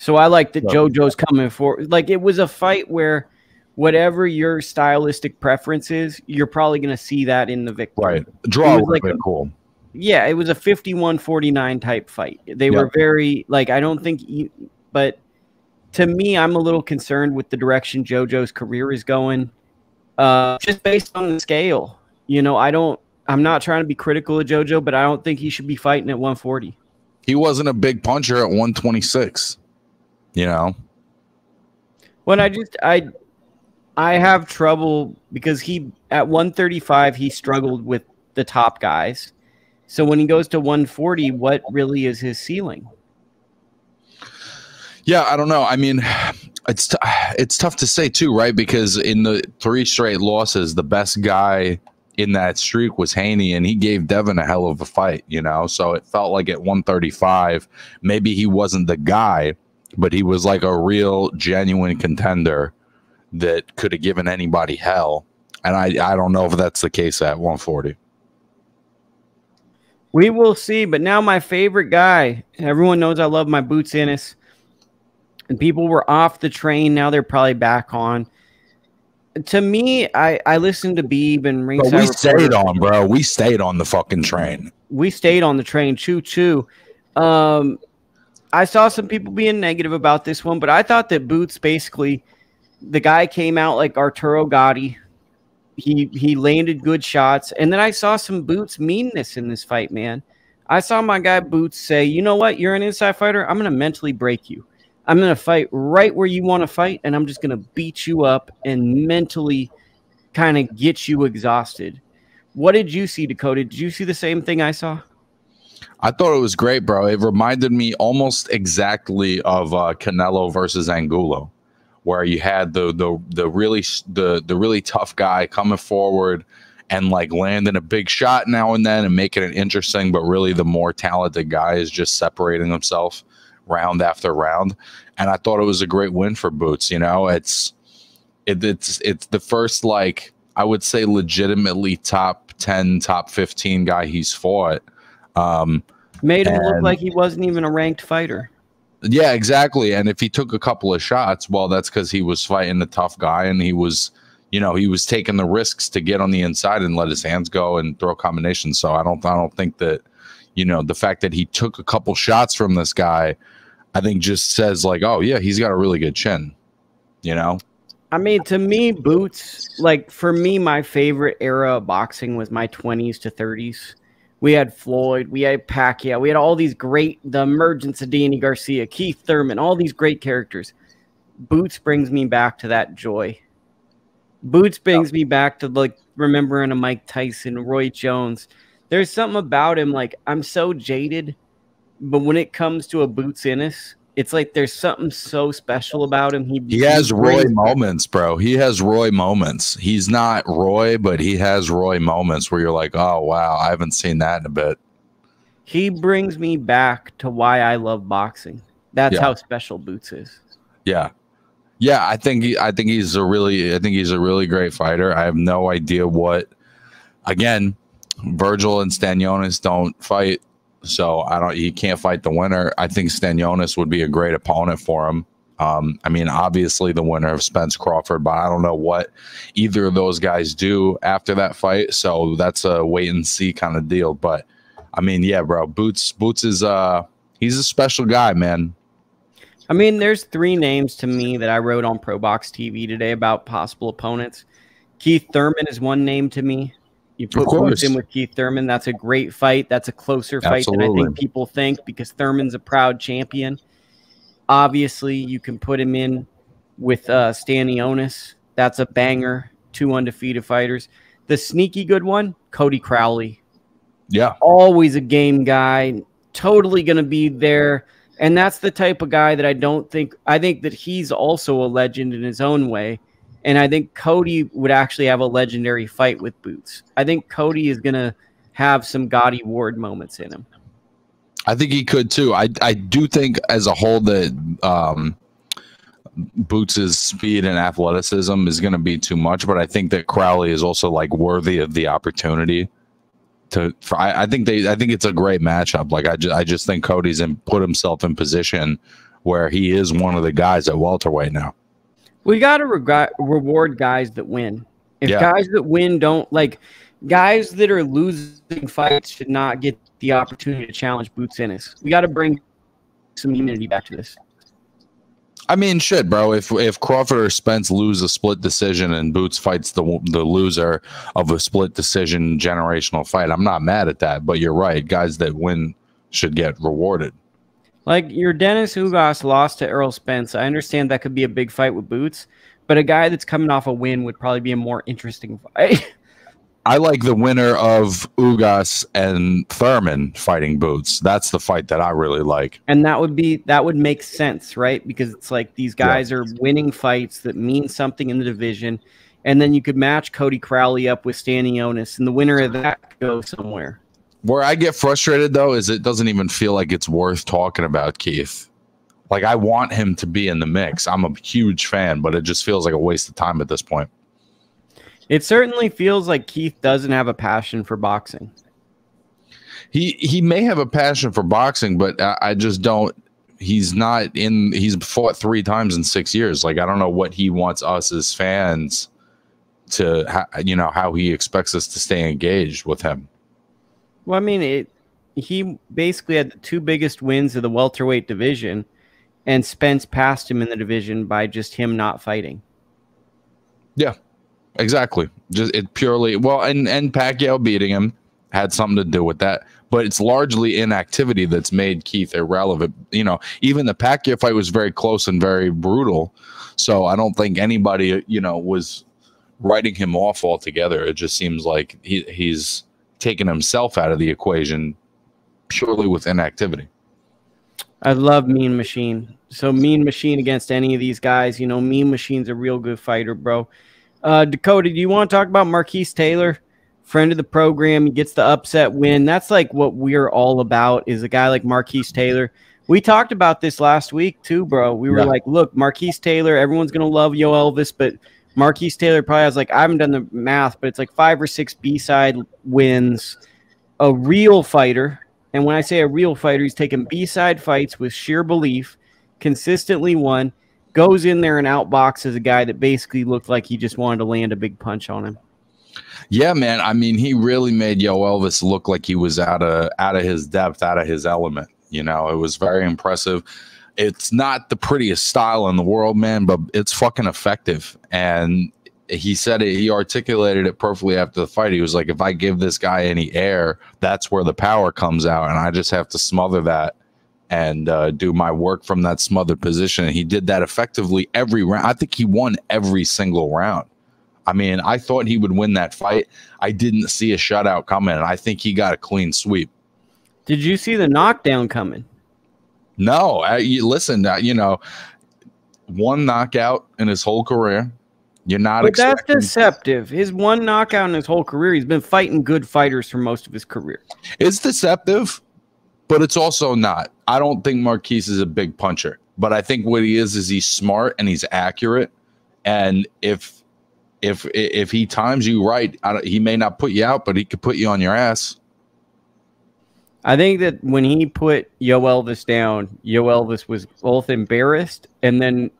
So I like that JoJo's coming for like it was a fight where whatever your stylistic preference is, you're probably going to see that in the victory. Right. Draw was like a, cool. Yeah, it was a 51-49 type fight. They were very like I don't think you, but to me I'm a little concerned with the direction JoJo's career is going. Uh just based on the scale. You know, I don't I'm not trying to be critical of JoJo, but I don't think he should be fighting at 140. He wasn't a big puncher at 126 you know? When i just i i have trouble because he at 135 he struggled with the top guys. So when he goes to 140 what really is his ceiling? Yeah i don't know. I mean it's t- it's tough to say too right? Because in the three straight losses the best guy in that streak was Haney, and he gave Devin a hell of a fight, you know. So it felt like at 135, maybe he wasn't the guy, but he was like a real genuine contender that could have given anybody hell. And I, I don't know if that's the case at 140. We will see. But now my favorite guy, everyone knows I love my Boots Ennis. And people were off the train. Now they're probably back on. To me, I, I listened to Beeb and Ringside. we stayed on, bro. We stayed on the fucking train. We stayed on the train. Choo choo. Um, I saw some people being negative about this one, but I thought that Boots basically the guy came out like Arturo Gatti. He he landed good shots, and then I saw some Boots meanness in this fight, man. I saw my guy Boots say, "You know what? You're an inside fighter. I'm gonna mentally break you. I'm gonna fight right where you want to fight, and I'm just gonna beat you up and mentally kind of get you exhausted." What did you see, Dakota? Did you see the same thing I saw? I thought it was great, bro. It reminded me almost exactly of uh, Canelo versus Angulo, where you had the the the really the the really tough guy coming forward and like landing a big shot now and then and making it interesting, but really the more talented guy is just separating himself round after round. And I thought it was a great win for Boots. You know, it's it, it's it's the first like I would say legitimately top 10, top 15 guy he's fought. Um, Made him look like he wasn't even a ranked fighter. Yeah, exactly. And if he took a couple of shots, well, that's because he was fighting a tough guy and he was, you know, he was taking the risks to get on the inside and let his hands go and throw combinations. So I don't, I don't think that, you know, the fact that he took a couple shots from this guy, I think just says like, oh yeah, he's got a really good chin, you know. I mean, to me, boots like for me, my favorite era of boxing was my twenties to thirties we had Floyd, we had Pacquiao, we had all these great, the emergence of Danny Garcia, Keith Thurman, all these great characters. Boots brings me back to that joy. Boots brings me back to like remembering a Mike Tyson, Roy Jones. There's something about him, like I'm so jaded, but when it comes to a Boots Ennis, it's like there's something so special about him. He he has Roy moments, bro. He has Roy moments. He's not Roy, but he has Roy moments where you're like, oh wow, I haven't seen that in a bit. He brings me back to why I love boxing. That's yeah. how special Boots is. Yeah. Yeah, I think he, I think he's a really I think he's a really great fighter. I have no idea what again, Vergil and Stanionis don't fight so I don't. He can't fight the winner. I think Stanionis would be a great opponent for him. Um, I mean, obviously the winner of Spence Crawford, but I don't know what either of those guys do after that fight. So that's a wait and see kind of deal. But I mean, yeah, bro, Boots Boots is uh he's a special guy, man. I mean, there's three names to me that I wrote on Pro Box TV today about possible opponents. Keith Thurman is one name to me. You put Boots in with Keith Thurman. That's a great fight. That's a closer fight Absolutely. than I think people think because Thurman's a proud champion. Obviously, you can put him in with uh, Stanionis. That's a banger. Two undefeated fighters. The sneaky good one, Cody Crowley. Yeah. Always a game guy. Totally going to be there. And that's the type of guy that I don't think, I think that he's also a legend in his own way. And I think Cody would actually have a legendary fight with Boots. I think Cody is going to have some Gatti Ward moments in him. I think he could too. I I do think as a whole that um, Boots' speed and athleticism is going to be too much, but I think that Crowley is also like worthy of the opportunity to. For, I, I think they. I think it's a great matchup. Like I just I just think Cody's in put himself in position where he is one of the guys at welterweight now. We got to reg- reward guys that win. If yeah. guys that win don't like guys that are losing fights should not get the opportunity to challenge Boots Ennis. We got to bring some humanity back to this. I mean, shit, bro. If if Crawford or Spence lose a split decision and Boots fights the the loser of a split decision generational fight, I'm not mad at that. But you're right. Guys that win should get rewarded. Like Yordenis Ugas lost to Errol Spence. I understand that could be a big fight with Boots, but a guy that's coming off a win would probably be a more interesting fight. (laughs) I like the winner of Ugas and Thurman fighting Boots. That's the fight that I really like. And that would be that would make sense, right? Because it's like these guys yeah. are winning fights that mean something in the division. And then you could match Cody Crowley up with Stanionis, and the winner of that could go somewhere. Where I get frustrated though is it doesn't even feel like it's worth talking about Keith. Like I want him to be in the mix. I'm a huge fan, but it just feels like a waste of time at this point. It certainly feels like Keith doesn't have a passion for boxing. He he may have a passion for boxing, but I, I just don't. He's not in. He's fought three times in six years. Like I don't know what he wants us as fans to. You know how he expects us to stay engaged with him. Well, I mean, it. He basically had the two biggest wins of the welterweight division, and Spence passed him in the division by just him not fighting. Yeah, exactly. Just it purely well, and and Pacquiao beating him had something to do with that. But it's largely inactivity that's made Keith irrelevant. You know, even the Pacquiao fight was very close and very brutal. So I don't think anybody, you know, was writing him off altogether. It just seems like he, he's taken himself out of the equation purely with inactivity. I love Mean Machine. So Mean Machine against any of these guys, you know, Mean Machine's a real good fighter, bro. Uh, Dakota, do you want to talk about Marquis Taylor, friend of the program? He gets the upset win. That's like what we're all about. Is a guy like Marquis Taylor. We talked about this last week too, bro. We were yeah. like, look, Marquis Taylor, everyone's gonna love Yoelvis, but Marquis Taylor probably has like I haven't done the math, but it's like five or six B side wins. A real fighter, and when I say a real fighter, he's taken B side fights with sheer belief, consistently won, goes in there and outboxes a guy that basically looked like he just wanted to land a big punch on him. Yeah, man. I mean, he really made Yo Elvis look like he was out of out of his depth, out of his element. You know, it was very impressive. It's not the prettiest style in the world, man, but it's fucking effective. And he said it, he articulated it perfectly after the fight. He was like, if I give this guy any air, that's where the power comes out. And I just have to smother that and uh, do my work from that smothered position. And he did that effectively every round. I think he won every single round. I mean, I thought he would win that fight. I didn't see a shutout coming, and I think he got a clean sweep. Did you see the knockdown coming? No, I, you, listen, uh, you know, one knockout in his whole career. You're not. But that's deceptive. His one knockout in his whole career. He's been fighting good fighters for most of his career. It's deceptive, but it's also not. I don't think Marquis is a big puncher, but I think what he is is he's smart and he's accurate. And if if if he times you right, he may not put you out, but he could put you on your ass. I think that when he put Yoelvis down, Yoelvis was both embarrassed and then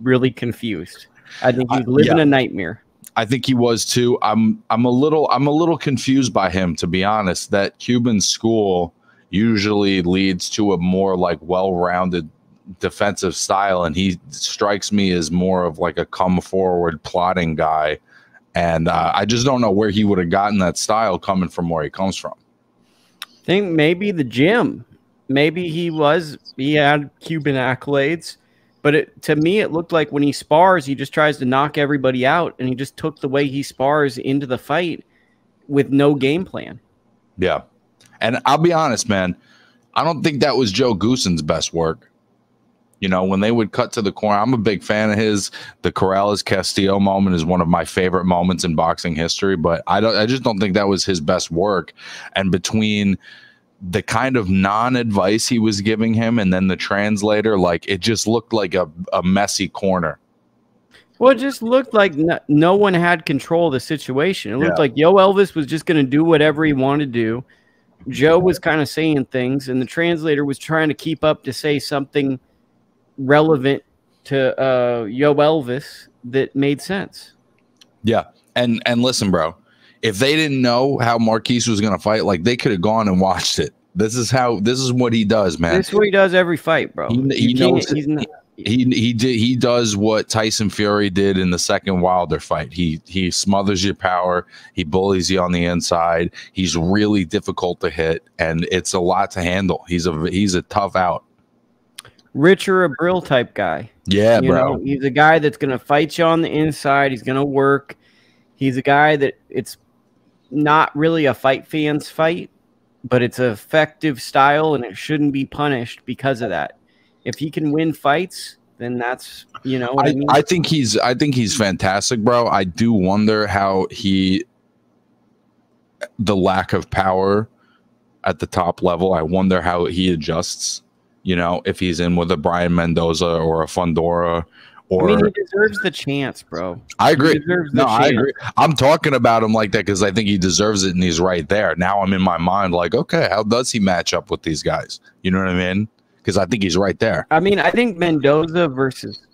really confused. I think he's living uh, yeah. a nightmare. I think he was too. I'm I'm a little I'm a little confused by him to be honest. That Cuban school usually leads to a more like well-rounded defensive style, and he strikes me as more of like a come forward plotting guy. And uh, I just don't know where he would have gotten that style coming from where he comes from. I think maybe the gym. Maybe he was he had Cuban accolades, but it, to me it looked like when he spars, he just tries to knock everybody out, and he just took the way he spars into the fight with no game plan. Yeah, and I'll be honest, man. I don't think that was Joe Goossen's best work. You know, when they would cut to the corner, I'm a big fan of his. The Corrales Castillo moment is one of my favorite moments in boxing history, but I don't I just don't think that was his best work. And between the kind of non-advice he was giving him and then the translator, like it just looked like a, a messy corner. Well, it just looked like no, no one had control of the situation. It looked yeah. like Yoelvis was just going to do whatever he wanted to do. Joe was kind of saying things, and the translator was trying to keep up to say something – relevant to uh, Yoelvis that made sense. Yeah, and and listen, bro, if they didn't know how Marquis was going to fight, like they could have gone and watched it. This is how. This is what he does, man. This is what he does every fight, bro. He, he knows. He's not, he he did he does what Tyson Fury did in the second Wilder fight. He he smothers your power. He bullies you on the inside. He's really difficult to hit, and it's a lot to handle. He's a he's a tough out. Richard Abril type guy. Yeah, you bro. Know, he's a guy that's going to fight you on the inside. He's going to work. He's a guy that it's not really a fight fans fight, but it's an effective style and it shouldn't be punished because of that. If he can win fights, then that's you know I, I, mean? I think he's I think he's fantastic, bro. I do wonder how he the lack of power at the top level. I wonder how he adjusts you know, if he's in with a Brian Mendoza or a Fundora or I mean, he deserves the chance, bro. I agree. No, I agree. I'm talking about him like that because I think he deserves it and he's right there. Now I'm in my mind like, okay, how does he match up with these guys? You know what I mean? Because I think he's right there. I mean, I think Mendoza versus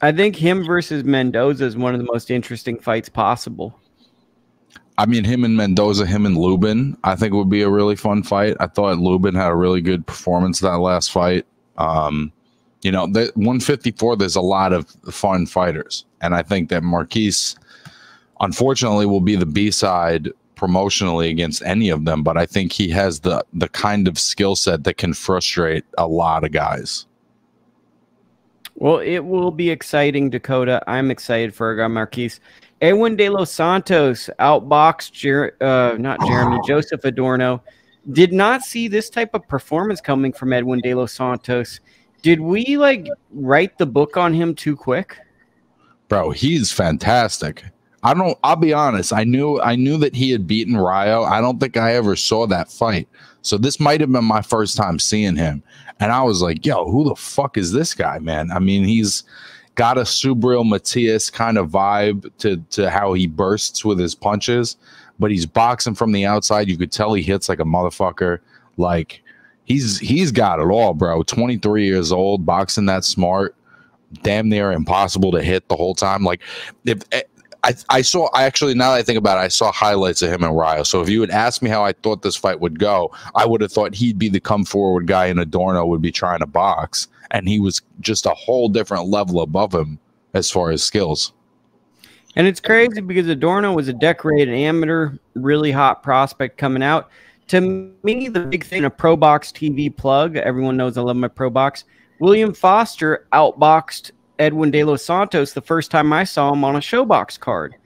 I think him versus Mendoza is one of the most interesting fights possible. I mean, him and Mendoza, him and Lubin, I think would be a really fun fight. I thought Lubin had a really good performance that last fight. Um, you know, the 154, there's a lot of fun fighters. And I think that Marquis, unfortunately, will be the B side promotionally against any of them. But I think he has the, the kind of skill set that can frustrate a lot of guys. Well, it will be exciting, Dakota. I'm excited for a guy, Marquis. Edwin De Los Santos outboxed Jer- uh, not Jeremy (sighs) Joseph Adorno. Did not see this type of performance coming from Edwin De Los Santos. Did we like write the book on him too quick? Bro, he's fantastic. I don't I'll be honest. I knew I knew that he had beaten Rayo. I don't think I ever saw that fight. So this might have been my first time seeing him. And I was like, yo, who the fuck is this guy, man? I mean, he's got a Subriel Matias kind of vibe to to how he bursts with his punches, but he's boxing from the outside. You could tell he hits like a motherfucker. Like he's he's got it all, bro. 23 years old, boxing that smart, damn near impossible to hit the whole time. Like if eh, I, I saw I actually now that I think about it, I saw highlights of him and Rayo. So if you had asked me how I thought this fight would go, I would have thought he'd be the come forward guy and Adorno would be trying to box. And he was just a whole different level above him as far as skills. And it's crazy because Adorno was a decorated amateur, really hot prospect coming out. To me, the big thing a Pro Box TV plug, everyone knows I love my Pro Box. William Foster outboxed Edwin De Los Santos the first time I saw him on a ShoBox card.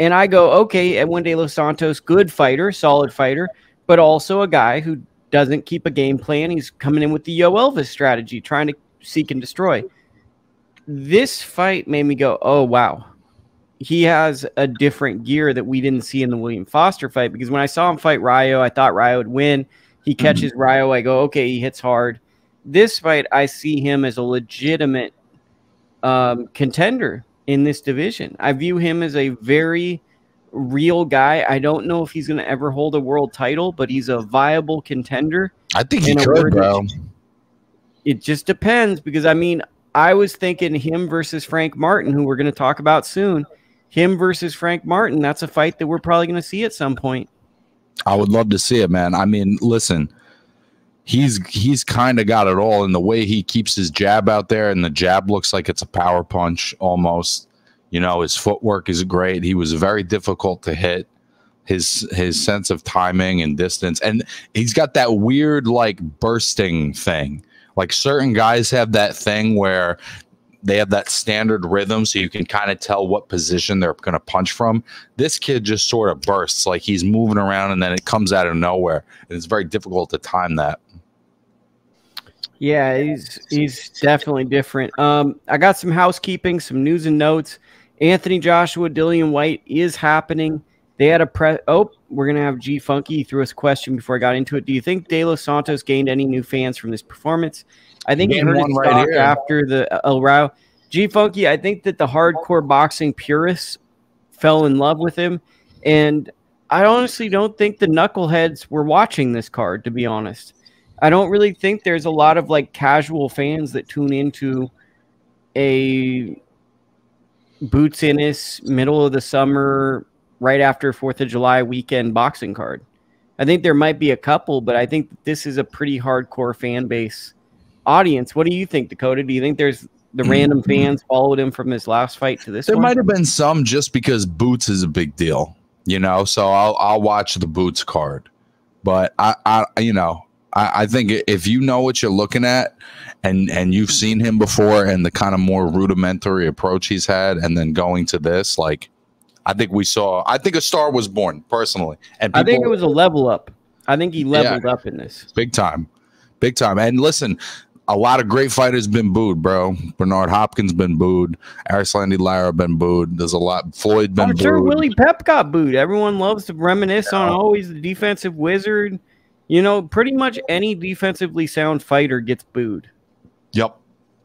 And I go, okay, Edwin De Los Santos, good fighter, solid fighter, but also a guy who doesn't keep a game plan. He's coming in with the Yoelvis strategy, trying to seek and destroy. This fight made me go, oh, wow. He has a different gear that we didn't see in the William Foster fight because when I saw him fight Rayo, I thought Rayo would win. He mm-hmm. catches mm-hmm. Rayo. I go, okay, he hits hard. This fight, I see him as a legitimate um, contender in this division. I view him as a very real guy. I don't know if he's going to ever hold a world title, but he's a viable contender. I think he could, bro. It just depends because I mean, I was thinking him versus Frank Martin, who we're going to talk about soon. Him versus Frank Martin. That's a fight that we're probably going to see at some point. I would love to see it, man. I mean, listen, he's he's kind of got it all in the way he keeps his jab out there and the jab looks like it's a power punch almost you know his footwork is great he was very difficult to hit his his sense of timing and distance and he's got that weird like bursting thing like certain guys have that thing where they have that standard rhythm so you can kind of tell what position they're going to punch from this kid just sort of bursts like he's moving around and then it comes out of nowhere and it's very difficult to time that yeah, he's he's definitely different. Um, I got some housekeeping, some news and notes. Anthony Joshua, Dillian Whyte is happening. They had a pre. Oh, we're gonna have G Funky threw us a question before I got into it. Do you think De Los Santos gained any new fans from this performance? I think he heard his right here. after the uh, El Rao. G Funky, I think that the hardcore boxing purists fell in love with him, and I honestly don't think the knuckleheads were watching this card. To be honest, I don't really think there's a lot of like casual fans that tune into a Boots Ennis middle of the summer, right after Fourth of July weekend boxing card. I think there might be a couple, but I think this is a pretty hardcore fan base audience. What do you think, Dakota? Do you think there's the random mm-hmm. fans followed him from his last fight to this? There might have been some just because Boots is a big deal, you know. So I'll I'll watch the Boots card, but I I you know I, I think if you know what you're looking at and and you've seen him before and the kind of more rudimentary approach he's had and then going to this like i think we saw i think a star was born personally and people, i think it was a level up i think he leveled yeah, up in this big time big time and listen a lot of great fighters been booed, bro. Bernard Hopkins been booed. Erislandy Lara been booed. There's a lot. Floyd been I'm booed. sure Willie Pep got booed. Everyone loves to reminisce yeah. on always the defensive wizard. You know, pretty much any defensively sound fighter gets booed. Yep.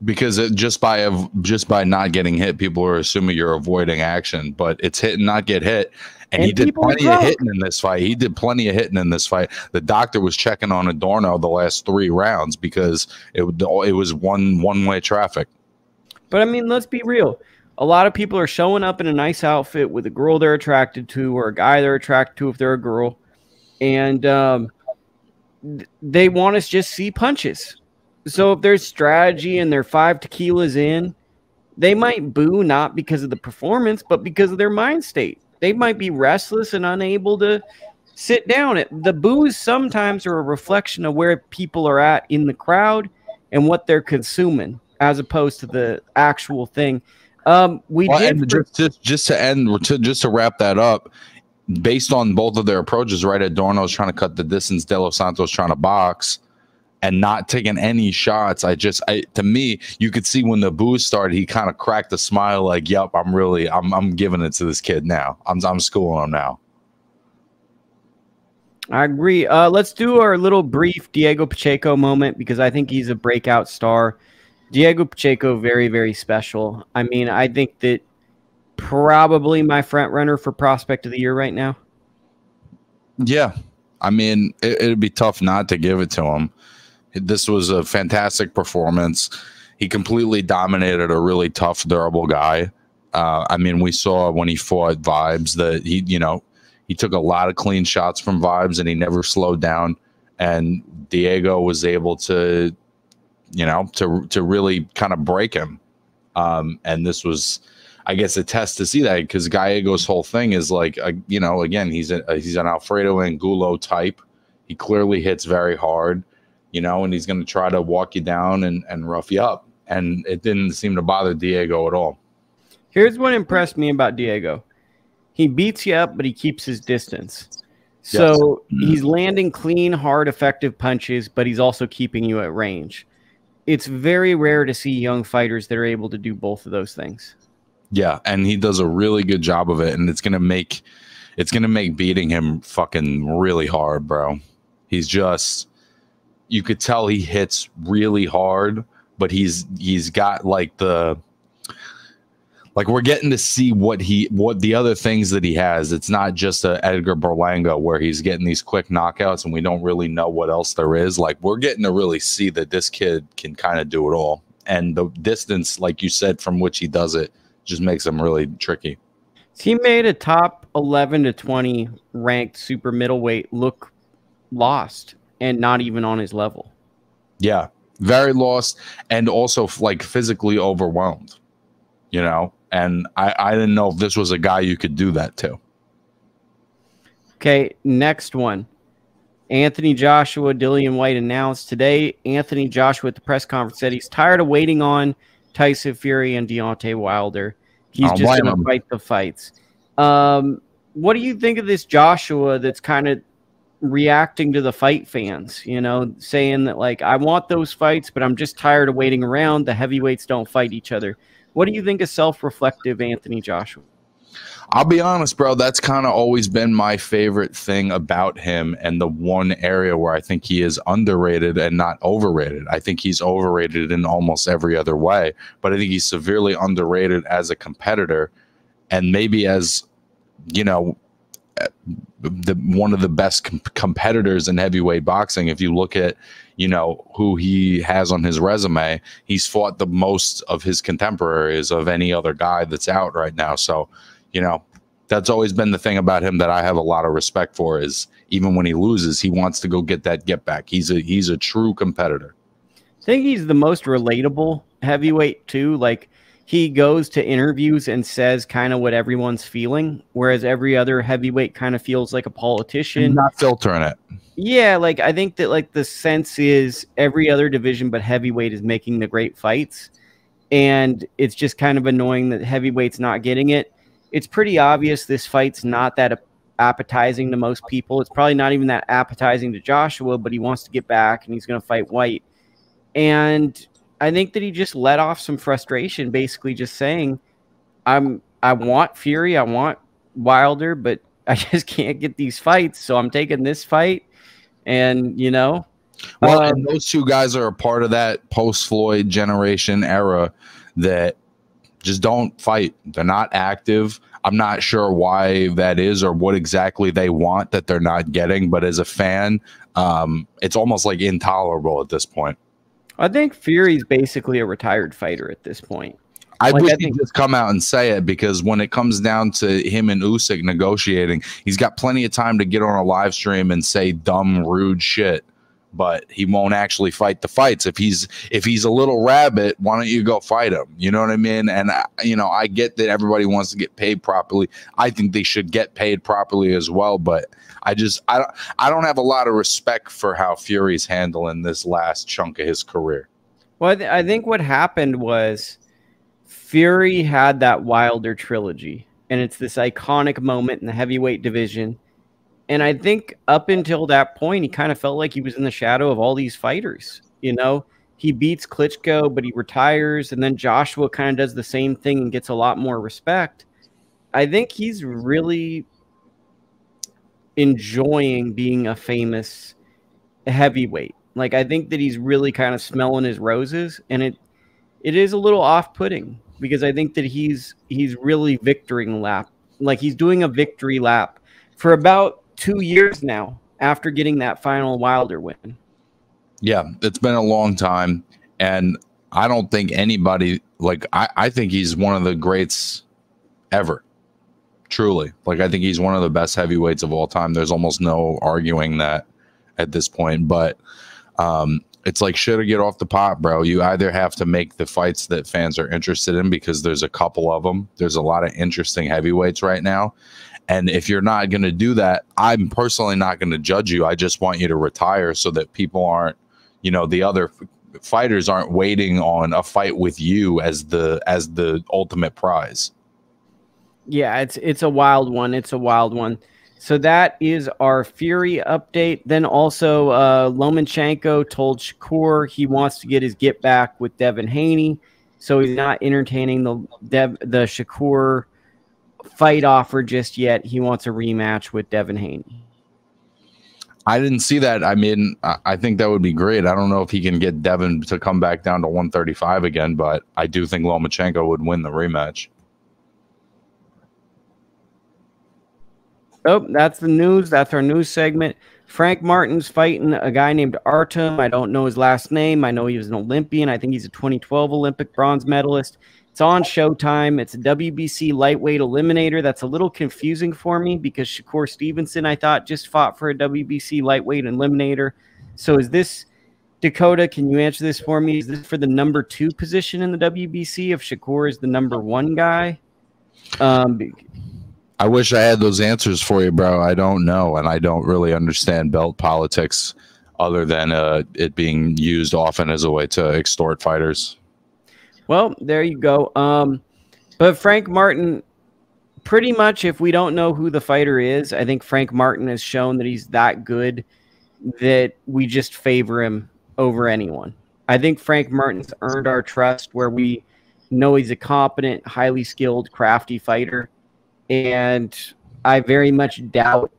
Because it, just by just by not getting hit, people are assuming you're avoiding action, but it's hit and not get hit. And, and he did plenty of hitting in this fight. He did plenty of hitting in this fight. The doctor was checking on Adorno the last three rounds because it it was one one way traffic. But I mean, let's be real. A lot of people are showing up in a nice outfit with a girl they're attracted to or a guy they're attracted to if they're a girl, and um, they want to just see punches. So if there's strategy and they're five tequilas in, they might boo not because of the performance, but because of their mind state. They might be restless and unable to sit down. It, the boos sometimes are a reflection of where people are at in the crowd and what they're consuming, as opposed to the actual thing. Um, we well, did just, just just to end to just to wrap that up based on both of their approaches, right? Adorno's trying to cut the distance, De Los Santos trying to box and not taking any shots. I just, I to me, you could see when the boost started, he kind of cracked a smile, like, "Yep, I'm really, I'm, I'm giving it to this kid now. I'm, I'm schooling him now." I agree. Uh, let's do our little brief Diego Pacheco moment because I think he's a breakout star. Diego Pacheco, very, very special. I mean, I think that probably my front runner for prospect of the year right now. Yeah. I mean, it, it'd be tough not to give it to him. This was a fantastic performance. He completely dominated a really tough, durable guy. Uh, I mean, we saw when he fought Vibes that he, you know, he took a lot of clean shots from Vibes and he never slowed down. And Diego was able to, you know, to to really kind of break him. Um, and this was, I guess, a test to see that because Gallego's whole thing is like, uh, you know, again, he's a, he's an Alfredo Angulo type. He clearly hits very hard, you know, and he's going to try to walk you down and, and rough you up. And it didn't seem to bother Diego at all. Here's what impressed me about Diego. He beats you up, but he keeps his distance. So yes. he's landing clean, hard, effective punches, but he's also keeping you at range. It's very rare to see young fighters that are able to do both of those things. Yeah, and he does a really good job of it, and it's gonna make it's gonna make beating him fucking really hard, bro. He's just you could tell he hits really hard, but he's he's got like the like we're getting to see what he what the other things that he has. It's not just a Edgar Berlanga where he's getting these quick knockouts and we don't really know what else there is. Like we're getting to really see that this kid can kind of do it all. And the distance, like you said, from which he does it, just makes him really tricky. He made a top 11 to 20 ranked super middleweight look lost and not even on his level. Yeah, very lost and also like physically overwhelmed, you know? And I, I didn't know if this was a guy you could do that to. Okay, next one. Anthony Joshua, Dillian Whyte announced today. Anthony Joshua at the press conference said he's tired of waiting on Tyson Fury and Deontay Wilder. He's just going to fight the fights. Um, what do you think of this Joshua that's kind of reacting to the fight fans, you know, saying that, like, I want those fights, but I'm just tired of waiting around. The heavyweights don't fight each other. What do you think of self-reflective Anthony Joshua? I'll be honest, bro. That's kind of always been my favorite thing about him, and the one area where I think he is underrated and not overrated. I think he's overrated in almost every other way, but I think he's severely underrated as a competitor, and maybe as you know, the one of the best com competitors in heavyweight boxing. If you look at you know who he has on his resume he's fought the most of his contemporaries of any other guy that's out right now. So you know that's always been the thing about him that i have a lot of respect for is even when he loses he wants to go get that get back. He's a he's a true competitor. I think he's the most relatable heavyweight too? Like he goes to interviews and says kind of what everyone's feeling, whereas every other heavyweight kind of feels like a politician. Not filtering it. Yeah, like I think that like the sense is every other division but heavyweight is making the great fights. And it's just kind of annoying that heavyweight's not getting it. It's pretty obvious this fight's not that appetizing to most people. It's probably not even that appetizing to Joshua, but he wants to get back and he's going to fight Whyte. And I think that he just let off some frustration, basically just saying, "I'm I want Fury, I want Wilder, but (laughs) I just can't get these fights, so I'm taking this fight." And you know, well, um, those two guys are a part of that post Floyd generation era that just don't fight. They're not active. I'm not sure why that is or what exactly they want that they're not getting. But as a fan, um, it's almost like intolerable at this point. I think Fury's basically a retired fighter at this point. I like, wish I think- he'd just come out and say it because when it comes down to him and Usyk negotiating, he's got plenty of time to get on a live stream and say dumb, rude shit but he won't actually fight the fights. If he's if he's a little rabbit, why don't you go fight him? You know what I mean? And I, you know, I get that everybody wants to get paid properly. I think they should get paid properly as well, but I just I don't I don't have a lot of respect for how Fury's handling this last chunk of his career. Well, I, th I think what happened was Fury had that Wilder trilogy, and it's this iconic moment in the heavyweight division and I think up until that point, he kind of felt like he was in the shadow of all these fighters. You know, he beats Klitschko, but he retires, and then Joshua kind of does the same thing and gets a lot more respect. I think he's really enjoying being a famous heavyweight. Like I think that he's really kind of smelling his roses, and it it is a little off-putting because I think that he's he's really victoring lap, like he's doing a victory lap for about two years now after getting that final Wilder win. Yeah, it's been a long time, and I don't think anybody like I, I think he's one of the greats ever. Truly. Like I think he's one of the best heavyweights of all time. There's almost no arguing that at this point. But um it's like shit or get off the pot, bro. You either have to make the fights that fans are interested in because there's a couple of them. There's a lot of interesting heavyweights right now. And if you're not going to do that, I'm personally not going to judge you. I just want you to retire so that people aren't, you know, the other fighters aren't waiting on a fight with you as the as the ultimate prize. Yeah, it's it's a wild one. It's a wild one. So that is our Fury update. Then also, uh, Lomachenko told Shakur he wants to get his get back with Devin Haney, so he's not entertaining the Dev, the Shakur fight offer just yet. He wants a rematch with Devin Haney. I didn't see that. I mean, I think that would be great. I don't know if he can get Devin to come back down to 135 again, but I do think Lomachenko would win the rematch. Oh, that's the news. That's our news segment. Frank Martin's fighting a guy named Artem. I don't know his last name. I know he was an Olympian. I think he's a 2012 Olympic bronze medalist. It's on Showtime. It's a WBC lightweight eliminator. That's a little confusing for me because Shakur Stevenson, I thought, just fought for a WBC lightweight eliminator. So is this Dakota? Can you answer this for me? Is this for the number two position in the WBC if Shakur is the number one guy? Um, I wish I had those answers for you, bro. I don't know, and I don't really understand belt politics other than uh, it being used often as a way to extort fighters. Well, there you go. Um, but Frank Martin, pretty much, if we don't know who the fighter is, I think Frank Martin has shown that he's that good that we just favor him over anyone. I think Frank Martin's earned our trust where we know he's a competent, highly skilled, crafty fighter and I very much doubt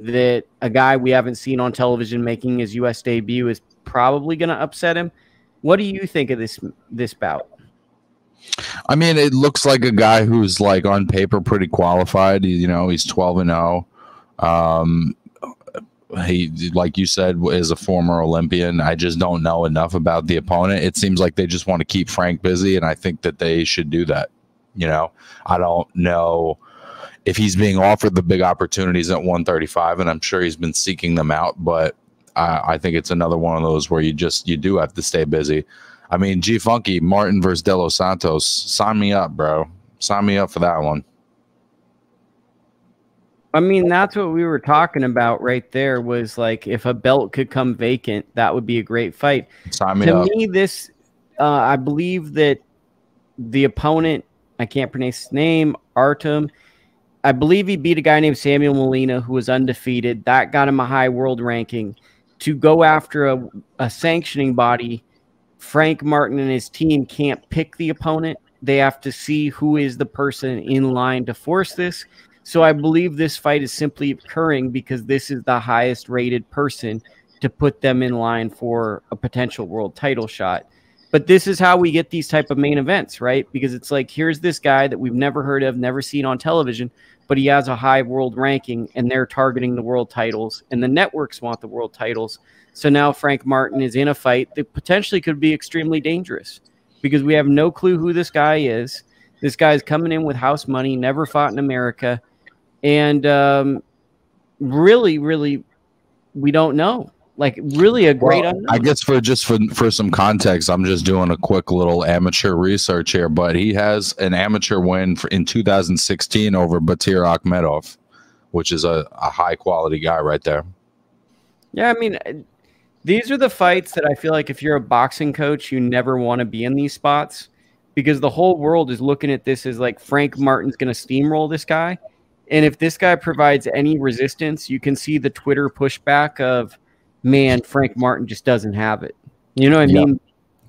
that a guy we haven't seen on television making his U.S. debut is probably going to upset him. What do you think of this this bout? I mean, it looks like a guy who's like on paper pretty qualified. You know, he's twelve and zero. Oh. Um, he, like you said, is a former Olympian. I just don't know enough about the opponent. It seems like they just want to keep Frank busy, and I think that they should do that. You know, I don't know if he's being offered the big opportunities at 135, and I'm sure he's been seeking them out. But I, I think it's another one of those where you just you do have to stay busy. I mean, G Funky Martin versus De Los Santos. Sign me up, bro. Sign me up for that one. I mean, that's what we were talking about right there. Was like if a belt could come vacant, that would be a great fight. Sign me to up. me, this uh, I believe that the opponent I can't pronounce his name, Artem. I believe he beat a guy named Samuel Molina who was undefeated. That got him a high world ranking. To go after a, a sanctioning body, Frank Martin and his team can't pick the opponent. They have to see who is the person in line to force this. So I believe this fight is simply occurring because this is the highest rated person to put them in line for a potential world title shot. But this is how we get these type of main events, right? Because it's like here's this guy that we've never heard of, never seen on television, but he has a high world ranking and they're targeting the world titles and the networks want the world titles. So now Frank Martin is in a fight that potentially could be extremely dangerous because we have no clue who this guy is. This guy's coming in with house money, never fought in America. And um, really, really, we don't know. Like really a great. Well, I guess for just for for some context, I'm just doing a quick little amateur research here. But he has an amateur win for, in 2016 over Batir Akhmedov, which is a, a high quality guy right there. Yeah, I mean, these are the fights that I feel like if you're a boxing coach, you never want to be in these spots because the whole world is looking at this as like Frank Martin's going to steamroll this guy. And if this guy provides any resistance, you can see the Twitter pushback of man, Frank Martin just doesn't have it. You know what I mean?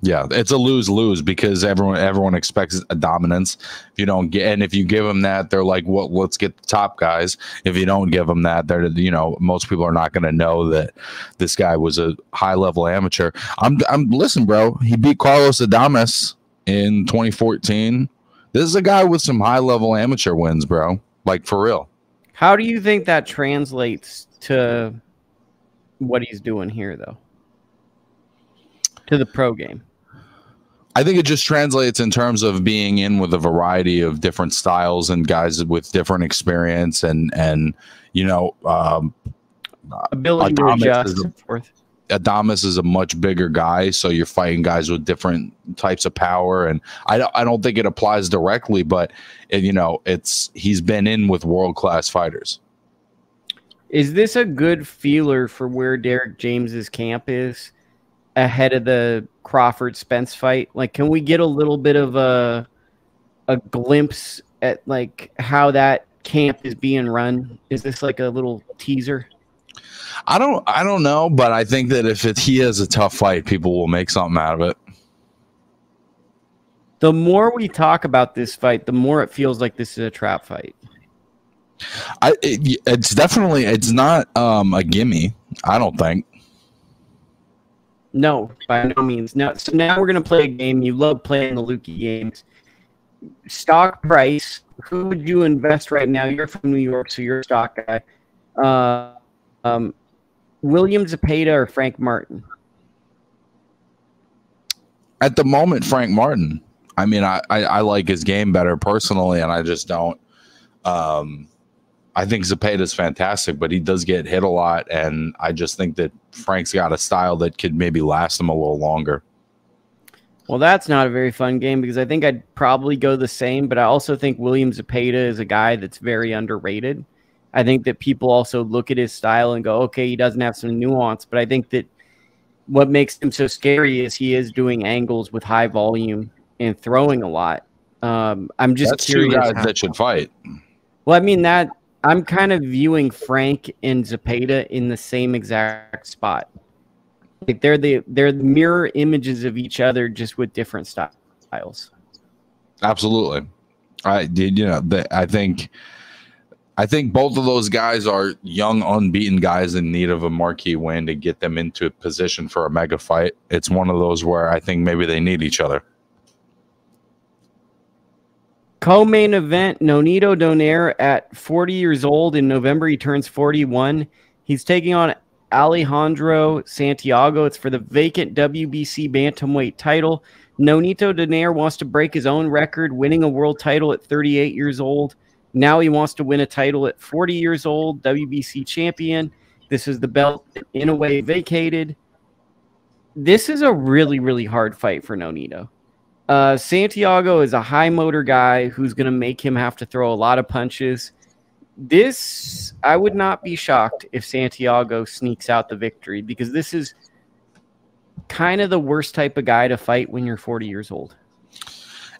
Yeah, it's a lose lose because everyone everyone expects a dominance. If you don't get, and if you give them that, they're like, "Well, let's get the top guys." If you don't give them that, they're you know most people are not going to know that this guy was a high level amateur. I'm I'm listen, bro. He beat Carlos Adames in 2014. This is a guy with some high level amateur wins, bro. Like for real. How do you think that translates to what he's doing here, though? To the pro game. I think it just translates in terms of being in with a variety of different styles and guys with different experience and and you know um, ability Adames to adjust. Is a, is a much bigger guy, so you're fighting guys with different types of power, and I don't I don't think it applies directly, but it, you know it's he's been in with world class fighters. Is this a good feeler for where Derrick James's camp is? ahead of the Crawford Spence fight? Like, can we get a little bit of a a glimpse at like how that camp is being run? Is this like a little teaser? I don't I don't know, but I think that if it, he has a tough fight, people will make something out of it. The more we talk about this fight, the more it feels like this is a trap fight. I it, it's definitely it's not um a gimme. I don't think. No, by no means. Now, so now we're gonna play a game. You love playing the Lukey games. Stock price. Who would you invest right now? You're from New York, so you're a stock guy. Uh, um, William Zepeda or Frank Martin? At the moment, Frank Martin. I mean, I, I, I like his game better personally, and I just don't. Um, I think Zepeda is fantastic, but he does get hit a lot, and I just think that Frank's got a style that could maybe last him a little longer. Well, that's not a very fun game because I think I'd probably go the same, but I also think William Zepeda is a guy that's very underrated. I think that people also look at his style and go, okay, he doesn't have some nuance, but I think that what makes him so scary is he is doing angles with high volume and throwing a lot. Um, I'm just that's curious. two guys that should fight. Well, I mean that I'm kind of viewing Frank and Zepeda in the same exact spot. Like they're the they're the mirror images of each other, just with different styles. Absolutely, I did. You know, the, I think, I think both of those guys are young, unbeaten guys in need of a marquee win to get them into a position for a mega fight. It's one of those where I think maybe they need each other. Co-main event: Nonito Donaire at 40 years old in November. He turns 41. He's taking on Alejandro Santiago. It's for the vacant WBC bantamweight title. Nonito Donaire wants to break his own record, winning a world title at 38 years old. Now he wants to win a title at 40 years old, WBC champion. This is the belt in a way vacated. This is a really, really hard fight for Nonito. Uh, Santiago is a high motor guy who's going to make him have to throw a lot of punches. This, I would not be shocked if Santiago sneaks out the victory because this is kind of the worst type of guy to fight when you're 40 years old.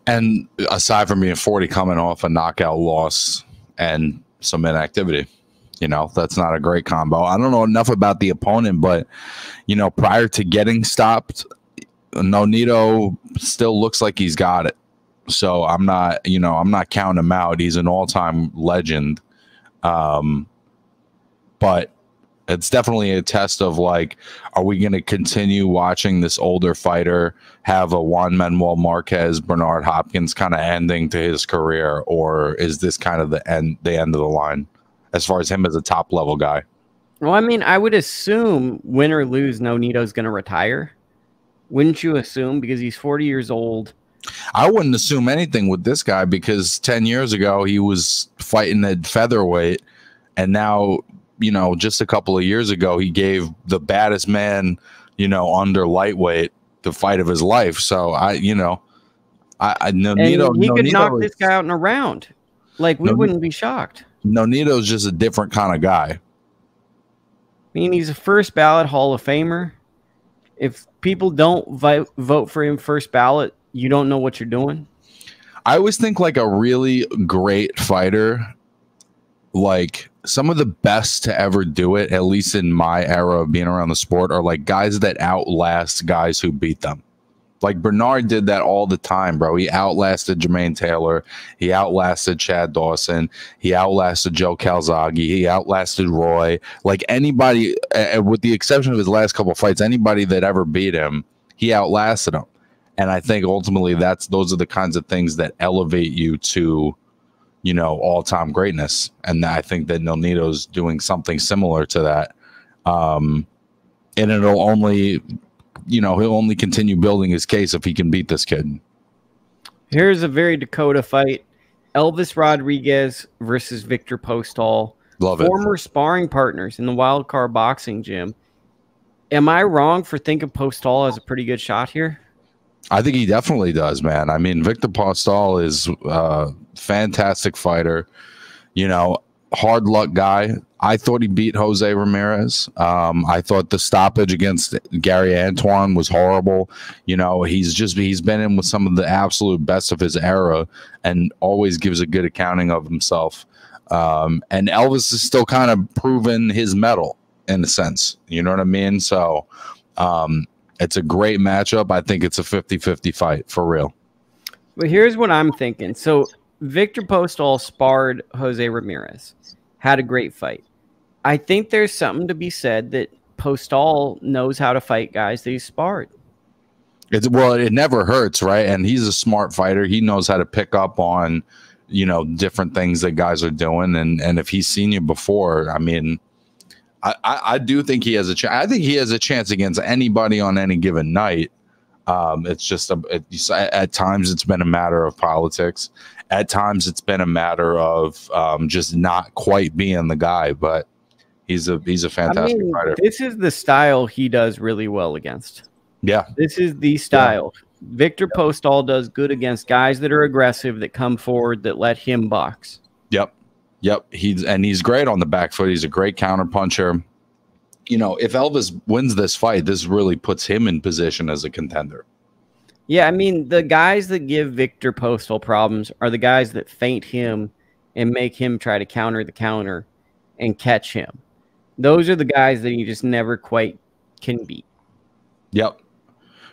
And aside from being 40, coming off a knockout loss and some inactivity, you know, that's not a great combo. I don't know enough about the opponent, but, you know, prior to getting stopped, Nonito still looks like he's got it. So I'm not, you know, I'm not counting him out. He's an all-time legend. Um, but it's definitely a test of like, are we going to continue watching this older fighter have a Juan Manuel Marquez, Bernard Hopkins kind of ending to his career, or is this kind of the end, the end of the line as far as him as a top level guy? Well, I mean, I would assume win or lose, Nonito's going to retire. Wouldn't you assume because he's 40 years old? I wouldn't assume anything with this guy because 10 years ago he was fighting at featherweight and now, you know, just a couple of years ago he gave the baddest man, you know, under lightweight the fight of his life. So I, you know, I, I and he Nonito could knock is, this guy out in a round. Like we wouldn't be shocked. Nonito's just a different kind of guy. I mean, he's a first ballot Hall of Famer. If people don't vote vote for him first ballot, you don't know what you're doing. I always think like a really great fighter, like some of the best to ever do it, at least in my era of being around the sport, are like guys that outlast guys who beat them. Like Bernard did that all the time, bro. He outlasted Jermaine Taylor. He outlasted Chad Dawson. He outlasted Joe Calzaghe. He outlasted Roy. Like anybody, uh, with the exception of his last couple fights, anybody that ever beat him, he outlasted him. And I think ultimately that's those are the kinds of things that elevate you to, you know, all time greatness. And I think that Nonito's doing something similar to that. Um, and it'll only, you know, he'll only continue building his case if he can beat this kid. Here's a very Dakota fight: Elvis Rodriguez versus Victor Postol. Love it. former sparring partners in the wild card boxing gym. Am I wrong for thinking Postol has a pretty good shot here? I think he definitely does, man. I mean, Victor Postol is a fantastic fighter. You know, hard luck guy. I thought he beat Jose Ramirez. Um, I thought the stoppage against Gary Antuanne was horrible. You know, he's just he's been in with some of the absolute best of his era and always gives a good accounting of himself. Um, and Elvis is still kind of proven his metal in a sense. You know what I mean? So um, it's a great matchup. I think it's a 50 50 fight for real. But here's what I'm thinking. So Victor Postol sparred Jose Ramirez, had a great fight. I think there's something to be said that Postol knows how to fight guys that he sparred. It's well, it never hurts, right? And he's a smart fighter. He knows how to pick up on, you know, different things that guys are doing. And and if he's seen you before, I mean, I I, I do think he has a chance. I think he has a chance against anybody on any given night. Um, it's just a, it, at times it's been a matter of politics. At times it's been a matter of um, just not quite being the guy. But he's a he's a fantastic I mean, fighter. This is the style he does really well against. Yeah. This is the style. Yeah. Victor Postol does good against guys that are aggressive, that come forward, that let him box. Yep. Yep. He's and he's great on the back foot. He's a great counter puncher. You know, if Elvis wins this fight, this really puts him in position as a contender. Yeah, I mean, the guys that give Victor Postol problems are the guys that feint him and make him try to counter the counter and catch him. Those are the guys that you just never quite can beat. Yep.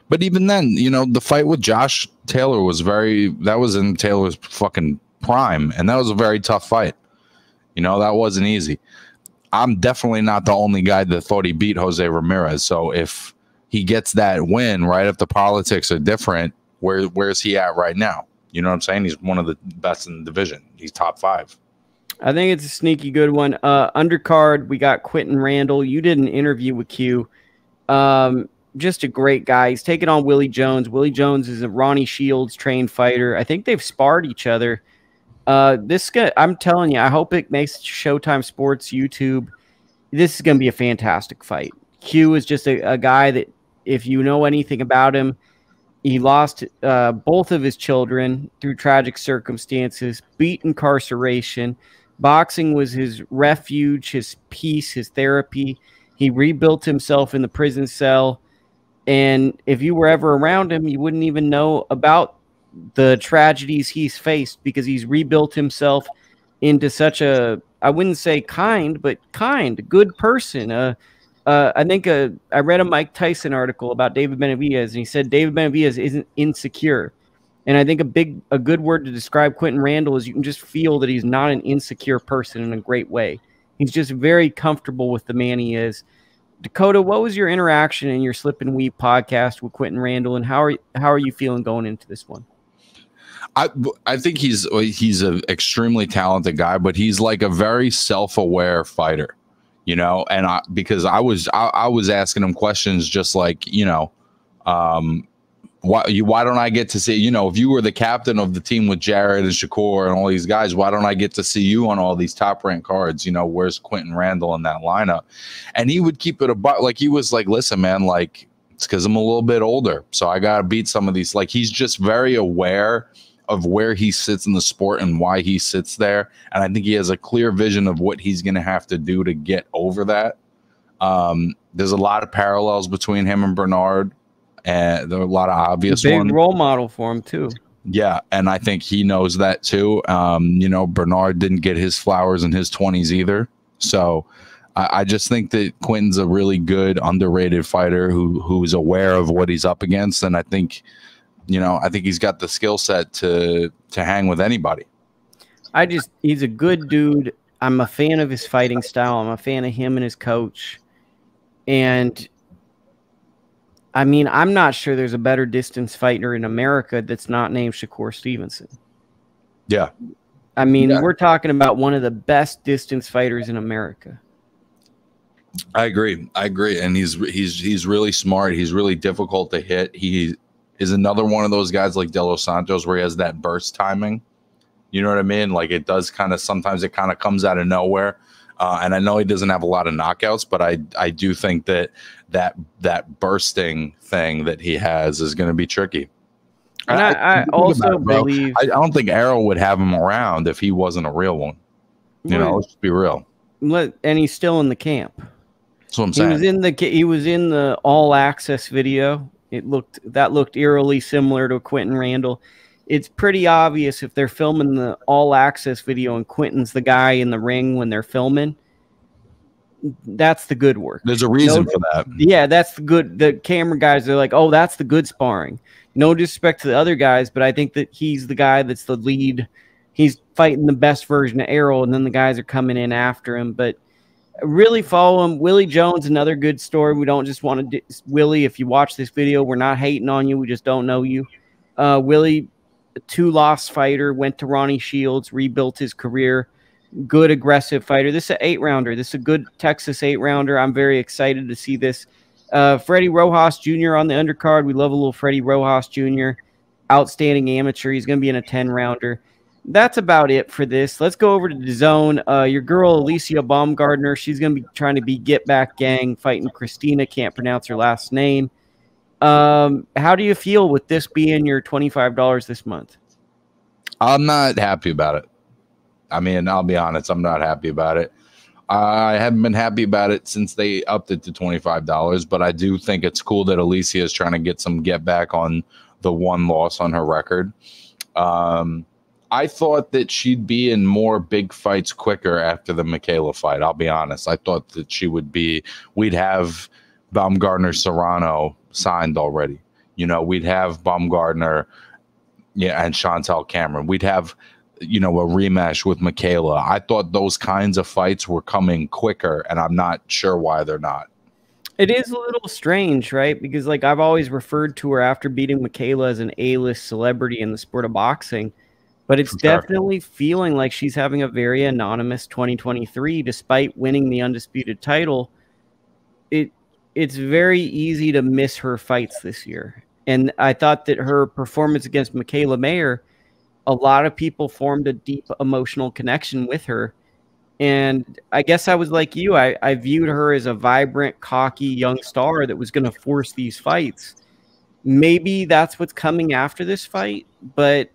But even then, you know, the fight with Josh Taylor was very that was in Taylor's fucking prime, and that was a very tough fight. You know, that wasn't easy. I'm definitely not the only guy that thought he beat Jose Ramirez. So if he gets that win, right, if the politics are different, where where's he at right now? You know what I'm saying? He's one of the best in the division. He's top five. I think it's a sneaky good one. Uh, undercard, we got Quinton Randall. You did an interview with Q. Um, just a great guy. He's taking on Willie Jones. Willie Jones is a Ronnie Shields trained fighter. I think they've sparred each other. Uh, this guy, I'm telling you, I hope it makes Showtime Sports YouTube. This is going to be a fantastic fight. Q is just a, a, guy that, if you know anything about him, he lost uh, both of his children through tragic circumstances, beat incarceration. Boxing was his refuge, his peace, his therapy. He rebuilt himself in the prison cell. And if you were ever around him, you wouldn't even know about the tragedies he's faced because he's rebuilt himself into such a, I wouldn't say kind, but kind, good person. Uh, uh, I think uh, I read a Mike Tyson article about David Benavidez, and he said David Benavidez isn't insecure. And I think a big, a good word to describe Quinton Randall is you can just feel that he's not an insecure person in a great way. He's just very comfortable with the man he is. Dakota, what was your interaction in your Slip and Weave podcast with Quinton Randall, and how are how are you feeling going into this one? I I think he's he's an extremely talented guy, but he's like a very self aware fighter, you know. And I because I was I, I was asking him questions just like you know, um, why you why don't I get to see you know if you were the captain of the team with Jared and Shakur and all these guys why don't I get to see you on all these top ranked cards you know where's Quinton Randall in that lineup and he would keep it about like he was like listen man like it's because I'm a little bit older so I gotta beat some of these like he's just very aware of where he sits in the sport and why he sits there and I think he has a clear vision of what he's gonna have to do to get over that um, there's a lot of parallels between him and Bernard and there are a lot of obvious big ones. role model for him too. Yeah, and I think he knows that too. Um, you know, Bernard didn't get his flowers in his twenties either, so I, I just think that Quinton's a really good, underrated fighter who who's aware of what he's up against, and I think, you know, I think he's got the skill set to to hang with anybody. I just he's a good dude. I'm a fan of his fighting style. I'm a fan of him and his coach. And I mean, I'm not sure there's a better distance fighter in America that's not named Shakur Stevenson. Yeah. I mean, Yeah. we're talking about one of the best distance fighters in America. I agree. I agree, and he's he's he's really smart. He's really difficult to hit. He is another one of those guys like De Los Santos where he has that burst timing. You know what I mean? Like it does kind of sometimes it kind of comes out of nowhere. Uh, and I know he doesn't have a lot of knockouts, but I I do think that that that bursting thing that he has is going to be tricky. And I, I think also it, believe I, I don't think Errol would have him around if he wasn't a real one. You know, let's be real. let- and he's still in the camp. That's what I'm saying. He was in the he was in the all access video. It looked that looked eerily similar to Quinton Randall. It's pretty obvious if they're filming the all access video and Quinton's the guy in the ring when they're filming. That's the good work. There's a reason No- for that. Yeah, that's the good. The camera guys are like, oh, that's the good sparring. No disrespect to the other guys, but I think that he's the guy that's the lead. He's fighting the best version of Errol, and then the guys are coming in after him. But really follow him. Willie Jones, another good story. We don't just want to, Willie, if you watch this video, we're not hating on you. We just don't know you. Uh, Willie, two loss fighter, went to Ronnie Shields, rebuilt his career. Good aggressive fighter. This is an eight rounder. This is a good Texas eight rounder. I'm very excited to see this. Uh, Freddie Rojas Jr. on the undercard. We love a little Freddie Rojas Jr. Outstanding amateur. He's going to be in a 10 rounder. That's about it for this. Let's go over to the zone. Uh, your girl, Alycia Baumgardner, she's going to be trying to be Get Back Gang, fighting Christina. Can't pronounce her last name. Um, how do you feel with this being your $25 this month? I'm not happy about it. I mean, I'll be honest, I'm not happy about it. I haven't been happy about it since they upped it to $25, but I do think it's cool that Alycia is trying to get some get back on the one loss on her record. Um, I thought that she'd be in more big fights quicker after the Mikaela fight. I'll be honest. I thought that she would be, we'd have Baumgardner Serrano signed already. You know, we'd have Baumgardner yeah, and Chantel Cameron. We'd have, you know, a rematch with Mikaela. I thought those kinds of fights were coming quicker, and I'm not sure why they're not. It is a little strange, right? Because like I've always referred to her after beating Mikaela as an A-list celebrity in the sport of boxing, but it's definitely feeling like she's having a very anonymous 2023 despite winning the undisputed title. It it's very easy to miss her fights this year. And I thought that her performance against Mikaela Mayer, a lot of people formed a deep emotional connection with her. And I guess I was like you. I, I viewed her as a vibrant, cocky young star that was going to force these fights. Maybe that's what's coming after this fight, but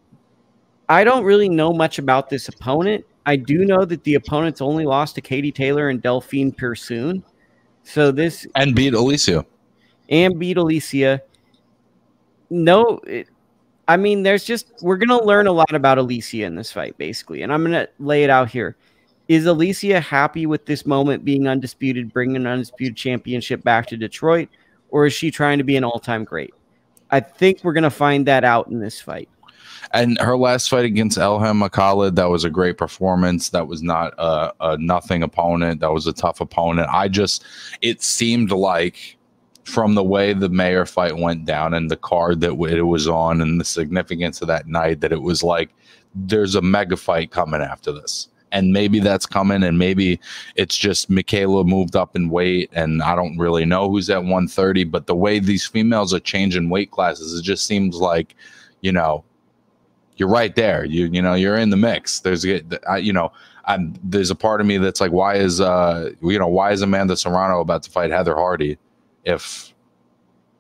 I don't really know much about this opponent. I do know that the opponent's only lost to Katie Taylor and Delphine Persoon. So this And beat Alycia. and beat Alycia. No, it, I mean, there's just we're gonna learn a lot about Alycia in this fight, basically, and I'm gonna lay it out here. Is Alycia happy with this moment being undisputed, bringing an undisputed championship back to Detroit, or is she trying to be an all-time great? I think we're gonna find that out in this fight. And her last fight against Elhem Mekhaled, that was a great performance. That was not a, a nothing opponent. That was a tough opponent. I just, it seemed like from the way the mayor fight went down and the card that it was on and the significance of that night that it was like there's a mega fight coming after this. And maybe that's coming, and maybe it's just Mikaela moved up in weight, and I don't really know who's at 130. But the way these females are changing weight classes, it just seems like, you know, you're right there. You you know you're in the mix. There's a- I, you know I'm there's a part of me that's like why is uh you know why is Amanda Serrano about to fight Heather Hardy if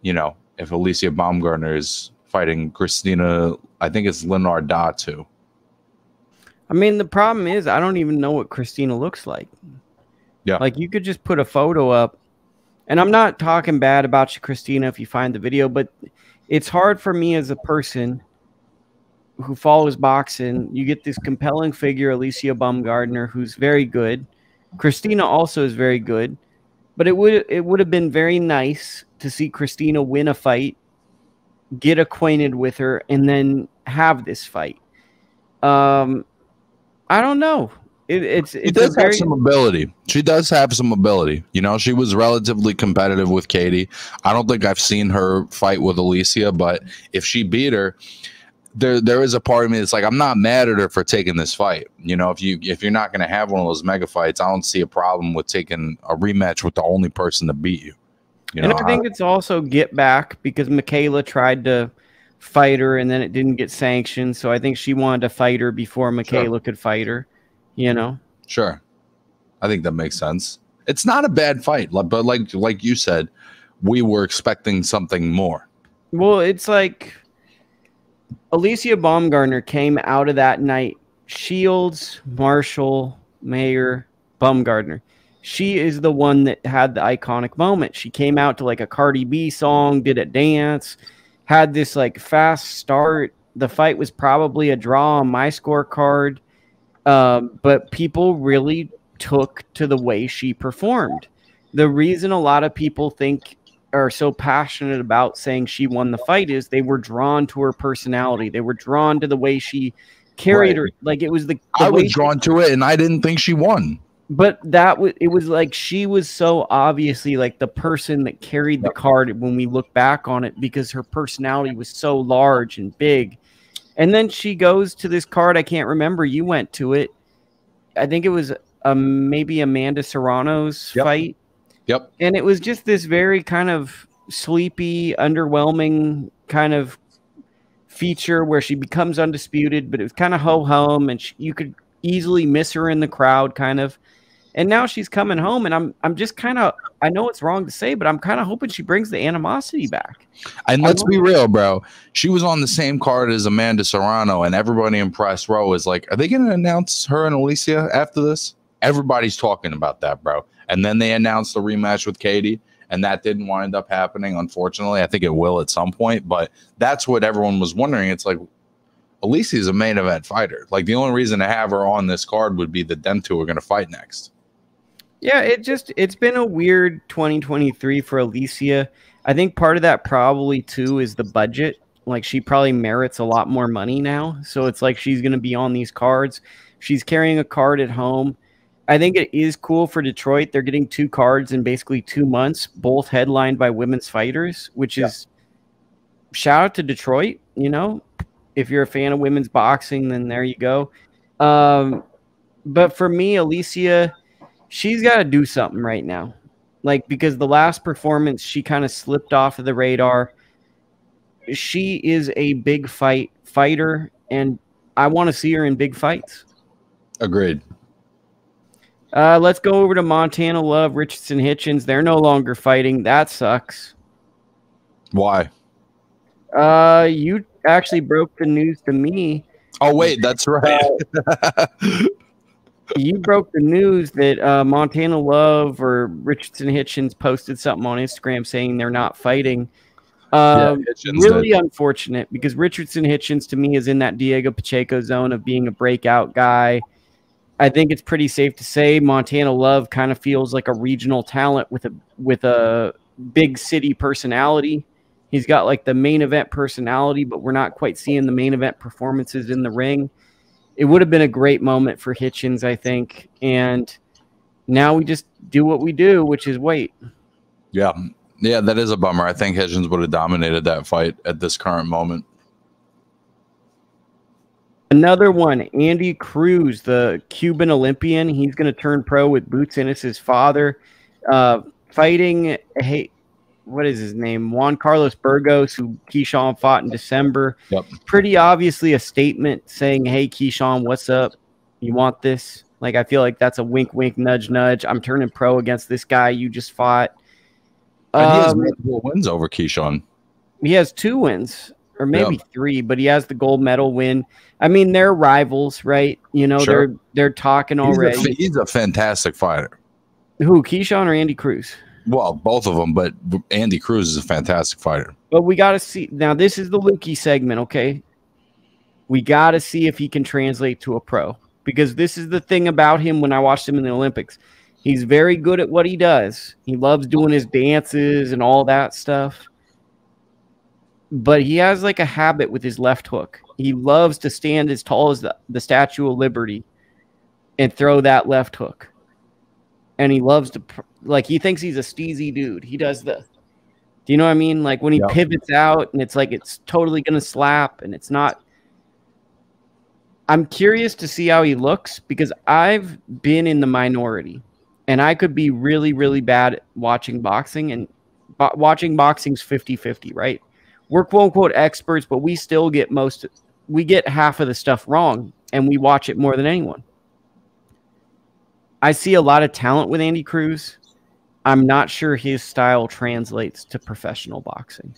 you know if Alycia Baumgardner is fighting Christina I think it's Linardatou. I mean, the problem is I don't even know what Christina looks like. Yeah. Like you could just put a photo up, and I'm not talking bad about you, Christina, if you find the video, but it's hard for me as a person who follows boxing. You get this compelling figure, Alycia Baumgardner, who's very good. Christina also is very good, but it would it would have been very nice to see Christina win a fight, get acquainted with her, and then have this fight. Um, I don't know. It, it's it does very... have some ability. She does have some ability. You know, she was relatively competitive with Katie. I don't think I've seen her fight with Alycia, but if she beat her, there there is a part of me that's like I'm not mad at her for taking this fight. You know, if you if you're not going to have one of those mega fights, I don't see a problem with taking a rematch with the only person to beat you. you know, and I think I, it's also get back because Mikaela tried to fight her and then it didn't get sanctioned, so I think she wanted to fight her before Mikaela sure. could fight her you know sure i think that makes sense it's not a bad fight but like like you said we were expecting something more well it's like Alycia Baumgardner came out of that night shields marshall mayer Baumgardner. she is the one that had the iconic moment she came out to like a cardi b song did a dance had this like fast start the fight was probably a draw on my scorecard um, but people really took to the way she performed. The reason a lot of people think are so passionate about saying she won the fight is they were drawn to her personality. They were drawn to the way she carried right. her. Like it was the, the I was drawn to it, and I didn't think she won. But that was it was like she was so obviously like the person that carried the card when we look back on it because her personality was so large and big and then she goes to this card. I can't remember. You went to it. I think it was um, maybe Amanda Serrano's yep. fight. Yep. And it was just this very kind of sleepy, underwhelming kind of feature where she becomes undisputed, but it was kind of ho hum, and she, you could easily miss her in the crowd, kind of. And now she's coming home and i'm i'm just kind of i know it's wrong to say but i'm kind of hoping she brings the animosity back. And let's be real bro. She was on the same card as amanda serrano and everybody in press row is like are they going to announce her and alicia after this? Everybody's talking about that bro and then they announced the rematch with katie and that didn't wind up happening unfortunately i think it will at some point but that's what everyone was wondering it's like is a main event fighter. Like the only reason to have her on this card would be that them two are going to fight next. Yeah, it just it's been a weird 2023 for Alycia. I think part of that probably too is the budget. Like she probably merits a lot more money now. So it's like she's going to be on these cards. She's carrying a card at home. I think it is cool for Detroit. They're getting two cards in basically 2 months, both headlined by women's fighters, which yeah. is shout out to Detroit, you know. If you're a fan of women's boxing, then there you go. Um, but for me, Alycia she's got to do something right now. Like, because the last performance, she kind of slipped off of the radar. She is a big fight fighter, and I want to see her in big fights. Agreed. Uh, let's go over to Montana Love, Richardson Hitchens. They're no longer fighting. That sucks. Why? Uh, you actually broke the news to me. Oh wait, that's right. Uh, (laughs) you broke the news that uh, Montana Love or Richardson Hitchens posted something on Instagram saying they're not fighting. Uh, yeah, really did. unfortunate because Richardson Hitchens to me is in that Diego Pacheco zone of being a breakout guy. I think it's pretty safe to say Montana Love kind of feels like a regional talent with a with a big city personality. He's got like the main event personality, but we're not quite seeing the main event performances in the ring it would have been a great moment for Hitchens, I think. And now we just do what we do, which is wait. Yeah. Yeah, that is a bummer. I think Hitchens would have dominated that fight at this current moment. Another one, Andy Cruz, the Cuban Olympian. He's going to turn pro with Boots Ennis' his father, uh, fighting. Hey, what is his name? Juan Carlos Burgos, who Keyshawn fought in December. Yep. Pretty obviously a statement saying, Hey, Keyshawn, what's up? You want this? Like, I feel like that's a wink, wink, nudge, nudge. I'm turning pro against this guy you just fought. And he has um, multiple wins over Keyshawn. He has two wins, or maybe yep. three, but he has the gold medal win. I mean, they're rivals, right? You know, sure. they're they're talking already. He's a, he's a fantastic fighter. Who, Keyshawn or Andy Cruz? Well, both of them, but Andy Cruz is a fantastic fighter. But we got to see now. This is the Lukey segment, okay? We got to see if he can translate to a pro because this is the thing about him. When I watched him in the Olympics, He's very good at what he does. He loves doing his dances and all that stuff. But he has like a habit with his left hook. He loves to stand as tall as the, the Statue of Liberty and throw that left hook. And he loves to, like, he thinks he's a steezy dude. He does the, do you know what I mean? Like when he yep. pivots out and it's like it's totally going to slap and it's not. I'm curious to see how he looks because I've been in the minority and I could be really, really bad at watching boxing and bo- watching boxing's 50 50, right? We're quote unquote experts, but we still get most, we get half of the stuff wrong and we watch it more than anyone. I see a lot of talent with Andy Cruz. I'm not sure his style translates to professional boxing.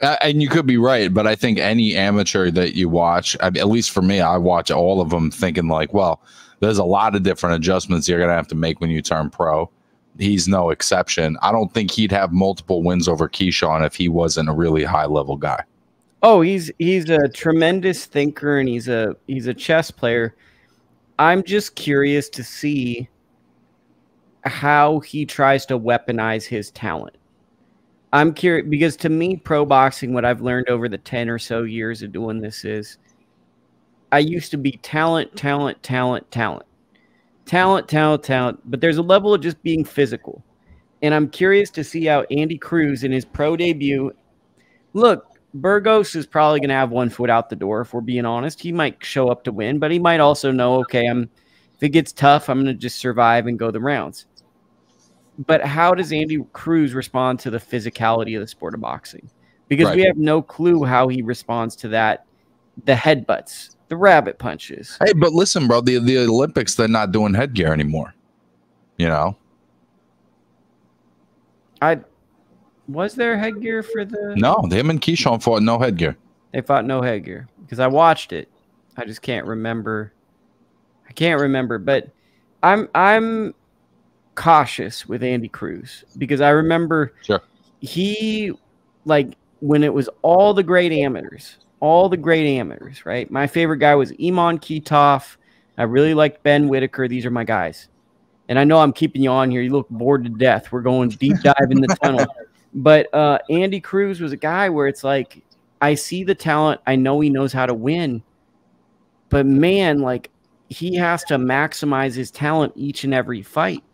Uh, and you could be right, but I think any amateur that you watch, I at least for me, I watch all of them thinking like, well, there's a lot of different adjustments you're going to have to make when you turn pro. He's no exception. I don't think he'd have multiple wins over Keyshawn if he wasn't a really high level guy. Oh, he's he's a tremendous thinker and he's a he's a chess player. I'm just curious to see how he tries to weaponize his talent. I'm curious because to me, pro boxing, what I've learned over the 10 or so years of doing this is I used to be talent, talent, talent, talent, talent, talent, talent, but there's a level of just being physical. And I'm curious to see how Andy Cruz in his pro debut. Look, Burgos is probably going to have one foot out the door if we're being honest. He might show up to win, but he might also know, okay, I'm if it gets tough, I'm going to just survive and go the rounds but how does Andy Cruz respond to the physicality of the sport of boxing? Because right. we have no clue how he responds to that. The headbutts, the rabbit punches. Hey, but listen, bro, the, the Olympics, they're not doing headgear anymore. You know? I was there headgear for the No, him and Keyshawn fought no headgear. They fought no headgear because I watched it. I just can't remember. I can't remember, but I'm I'm cautious with Andy Cruz because I remember sure. he like when it was all the great amateurs, all the great amateurs, right? My favorite guy was Iman Kitov. I really liked Ben Whitaker. These are my guys. And I know I'm keeping you on here. You look bored to death. We're going deep dive in the tunnel. (laughs) But uh, Andy Cruz was a guy where it's like, I see the talent. I know he knows how to win. But man, like he has to maximize his talent each and every fight.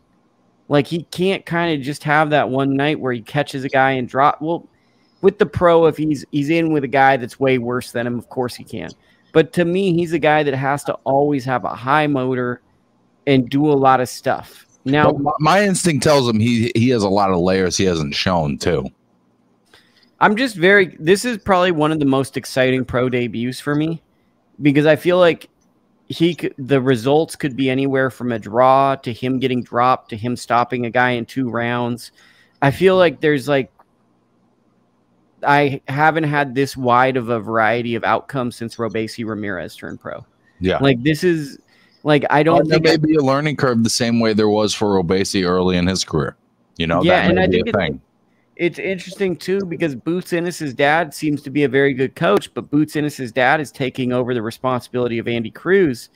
Like he can't kind of just have that one night where he catches a guy and drop. Well, with the pro, if he's he's in with a guy that's way worse than him, of course he can. But to me, he's a guy that has to always have a high motor and do a lot of stuff. Now, my, my instinct tells him he he has a lot of layers he hasn't shown too. I'm just very. This is probably one of the most exciting pro debuts for me because I feel like he could, the results could be anywhere from a draw to him getting dropped to him stopping a guy in two rounds. I feel like there's like I haven't had this wide of a variety of outcomes since Robeisy Ramirez turned pro. Yeah. Like this is like I don't think there may I, be a learning curve the same way there was for Robeisy early in his career. You know, yeah, and I think it's, it's interesting too because Boots Ennis's dad seems to be a very good coach, but Boots Ennis's dad is taking over the responsibility of Andy Cruz.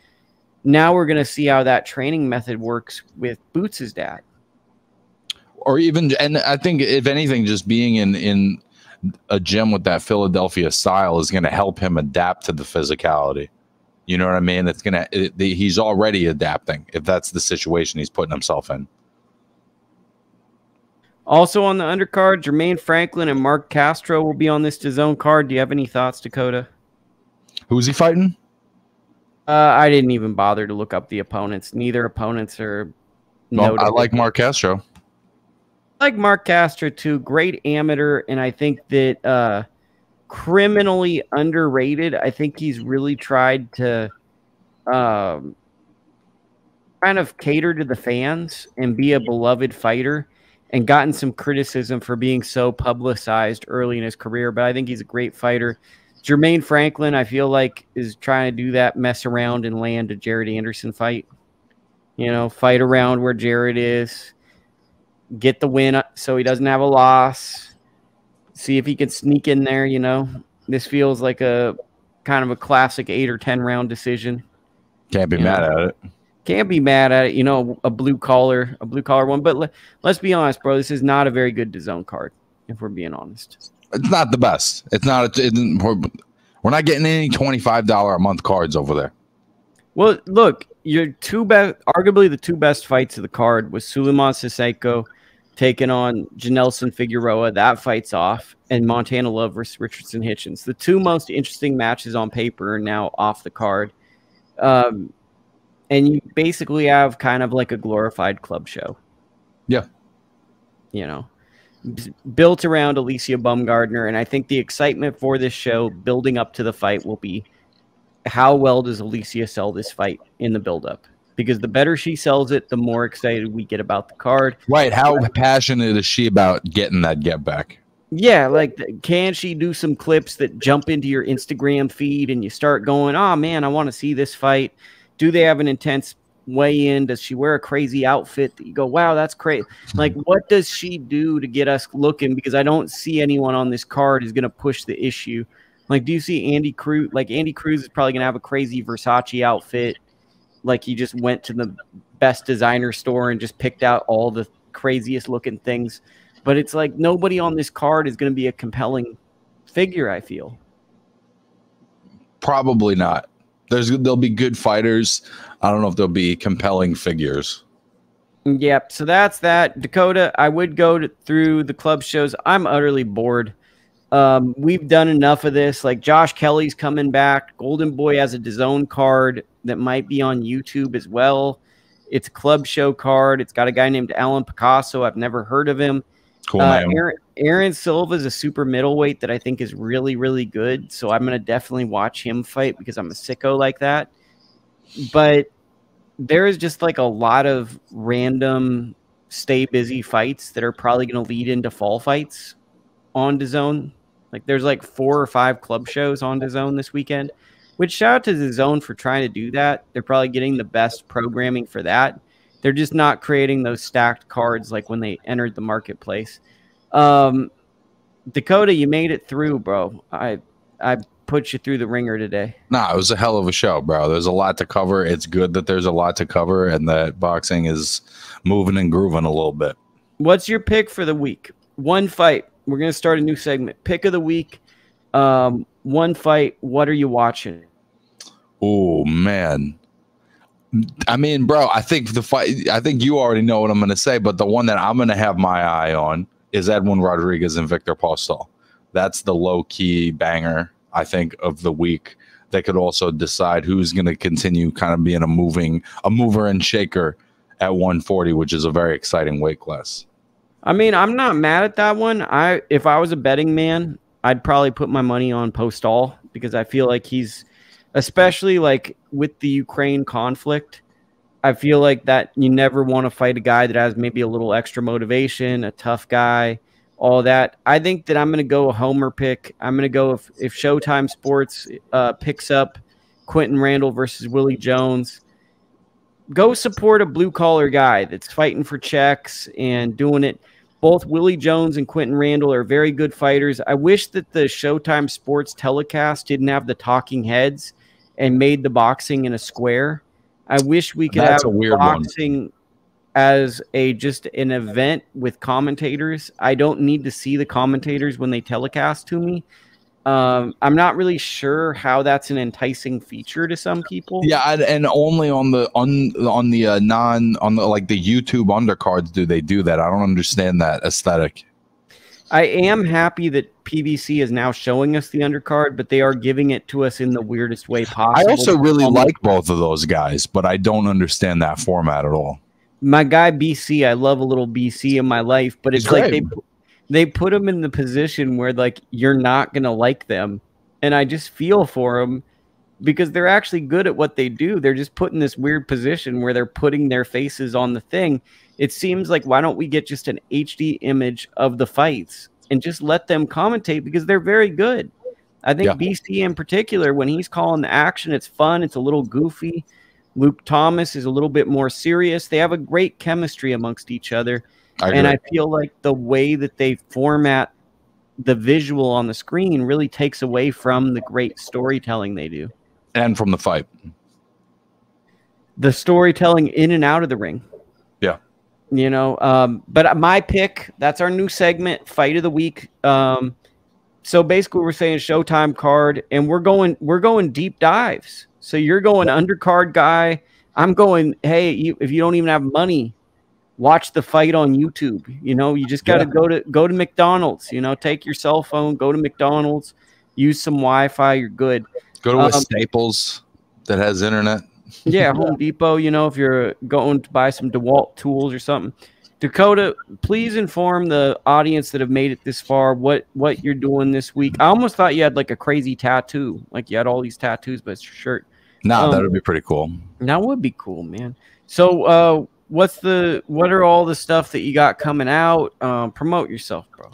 Now we're going to see how that training method works with Boots's dad. Or even, and I think if anything, just being in in a gym with that Philadelphia style is going to help him adapt to the physicality. You know what I mean? It's going to—he's already adapting if that's the situation he's putting himself in. Also on the undercard, Jermaine Franklin and Marc Castro will be on this DAZN card. Do you have any thoughts, Dakota? Who's he fighting? Uh, I didn't even bother to look up the opponents. Neither opponents are. No, I like Marc Castro. Like Marc Castro too. Great amateur, and I think that uh, criminally underrated. I think he's really tried to um, kind of cater to the fans and be a beloved fighter and gotten some criticism for being so publicized early in his career. But I think he's a great fighter. Jermaine Franklin, I feel like, is trying to do that mess around and land a Jared Anderson fight. You know, fight around where Jared is, get the win uh, so he doesn't have a loss. See if he can sneak in there. You know, this feels like a kind of a classic eight or ten round decision. Can't be you mad know? at it. can't be mad at it. You know, a blue collar, a blue collar one. But le- let's be honest, bro. This is not a very good zone card, if we're being honest. It's not the best. It's not. It, we're, we're not getting any twenty five dollar a month cards over there. Well, look, your two best, arguably the two best fights of the card was Suleiman Sissoko taking on Janelson Figueroa. That fight's off, and Montana Love versus Richardson Hitchens. The two most interesting matches on paper are now off the card. Um, and you basically have kind of like a glorified club show. Yeah. You know, built around Alycia Baumgardner. And I think the excitement for this show building up to the fight will be how well does Alycia sell this fight in the buildup? Because the better she sells it, the more excited we get about the card. Right. How passionate is she about getting that get back? Yeah, like can she do some clips that jump into your Instagram feed and you start going, "Oh man, I want to see this fight." do they have an intense weigh in? Does she wear a crazy outfit that you go, wow, that's crazy? Like, what does she do to get us looking? Because I don't see anyone on this card is going to push the issue. Like, do you see Andy Cruz? Like, Andy Cruz is probably going to have a crazy Versace outfit. Like, he just went to the best designer store and just picked out all the craziest looking things. But it's like nobody on this card is going to be a compelling figure, I feel. Probably not. There's there'll be good fighters. I don't know if there'll be compelling figures. Yep. So that's that. Dakota, I would go to, through the club shows. I'm utterly bored. Um, we've done enough of this. Like Josh Kelly's coming back. Golden Boy has a DAZN card that might be on YouTube as well. It's a club show card. It's got a guy named Alan Picasso. I've never heard of him. Cool uh, Aaron, Aaron Silva is a super middleweight that I think is really, really good. So I'm going to definitely watch him fight because I'm a sicko like that. But there is just like a lot of random stay busy fights that are probably going to lead into fall fights on DAZN. Like there's like four or five club shows on DAZN this weekend, which shout out to DAZN for trying to do that. They're probably getting the best programming for that. They're just not creating those stacked cards like when they entered the marketplace. Um, Dakota, you made it through, bro. I I put you through the ringer today. Nah, it was a hell of a show, bro. There's a lot to cover. It's good that there's a lot to cover and that boxing is moving and grooving a little bit. What's your pick for the week? One fight. We're gonna start a new segment. Pick of the week. Um, one fight. What are you watching? Oh man. I mean, bro, I think the fight. I think you already know what I'm to say, but the one that I'm to have my eye on is Edwin Rodriguez and Victor Postol. That's the low key banger, I think, of the week. That could also decide who's to continue kind of being a moving, a mover and shaker at 140, which is a very exciting weight class. I mean, I'm not mad at that one. I if I was a betting man, I'd probably put my money on Postol because I feel like he's especially like with the Ukraine conflict. I feel like that you never want to fight a guy that has maybe a little extra motivation, a tough guy, all that. I think that I'm going to go a homer pick. I'm going to go if, if Showtime Sports uh, picks up Quinton Randall versus Willie Jones. Go support a blue collar guy that's fighting for checks and doing it. Both Willie Jones and Quinton Randall are very good fighters. I wish that the Showtime Sports telecast didn't have the talking heads and made the boxing in a square. I wish we could That's have boxing one. as a just an event with commentators. I don't need to see the commentators when they telecast to me. Um, I'm not really sure how that's an enticing feature to some people. Yeah, and only on the on on the uh, non on the like the YouTube undercards do they do that. I don't understand that aesthetic. I am happy that PBC is now showing us the undercard, but they are giving it to us in the weirdest way possible. I also really like both of those guys, but I don't understand that format at all. My guy BC, I love a little BC in my life, but it's like they they put him in the position where like you're not gonna like them, and I just feel for them because they're actually good at what they do. They're just put in this weird position where they're putting their faces on the thing it seems like why don't we get just an HD image of the fights and just let them commentate because they're very good. I think yeah. BC in particular, when he's calling the action, it's fun, it's a little goofy. Luke Thomas is a little bit more serious. They have a great chemistry amongst each other. I and I feel like the way that they format the visual on the screen really takes away from the great storytelling they do. And from the fight. the storytelling in and out of the ring. Yeah. You know, um, but my pick, that's our new segment, fight of the week. Um, so basically we're saying Showtime card and we're going we're going deep dives. So you're going undercard guy. I'm going, hey, you, if you don't even have money, watch the fight on YouTube. You know, you just got to yeah. go to go to McDonald's. You know, take your cell phone, go to McDonald's, use some Wi-Fi. You're good. Go to um, a Staples that has internet. yeah, (laughs) Home Depot. You know, if you're going to buy some DeWalt tools or something. Dakota, please inform the audience that have made it this far what what you're doing this week. I almost thought you had like a crazy tattoo, like you had all these tattoos, but it's your shirt. No, um, that would be pretty cool. That would be cool, man. So, uh, what's the what are all the stuff that you got coming out? Um, promote yourself, bro.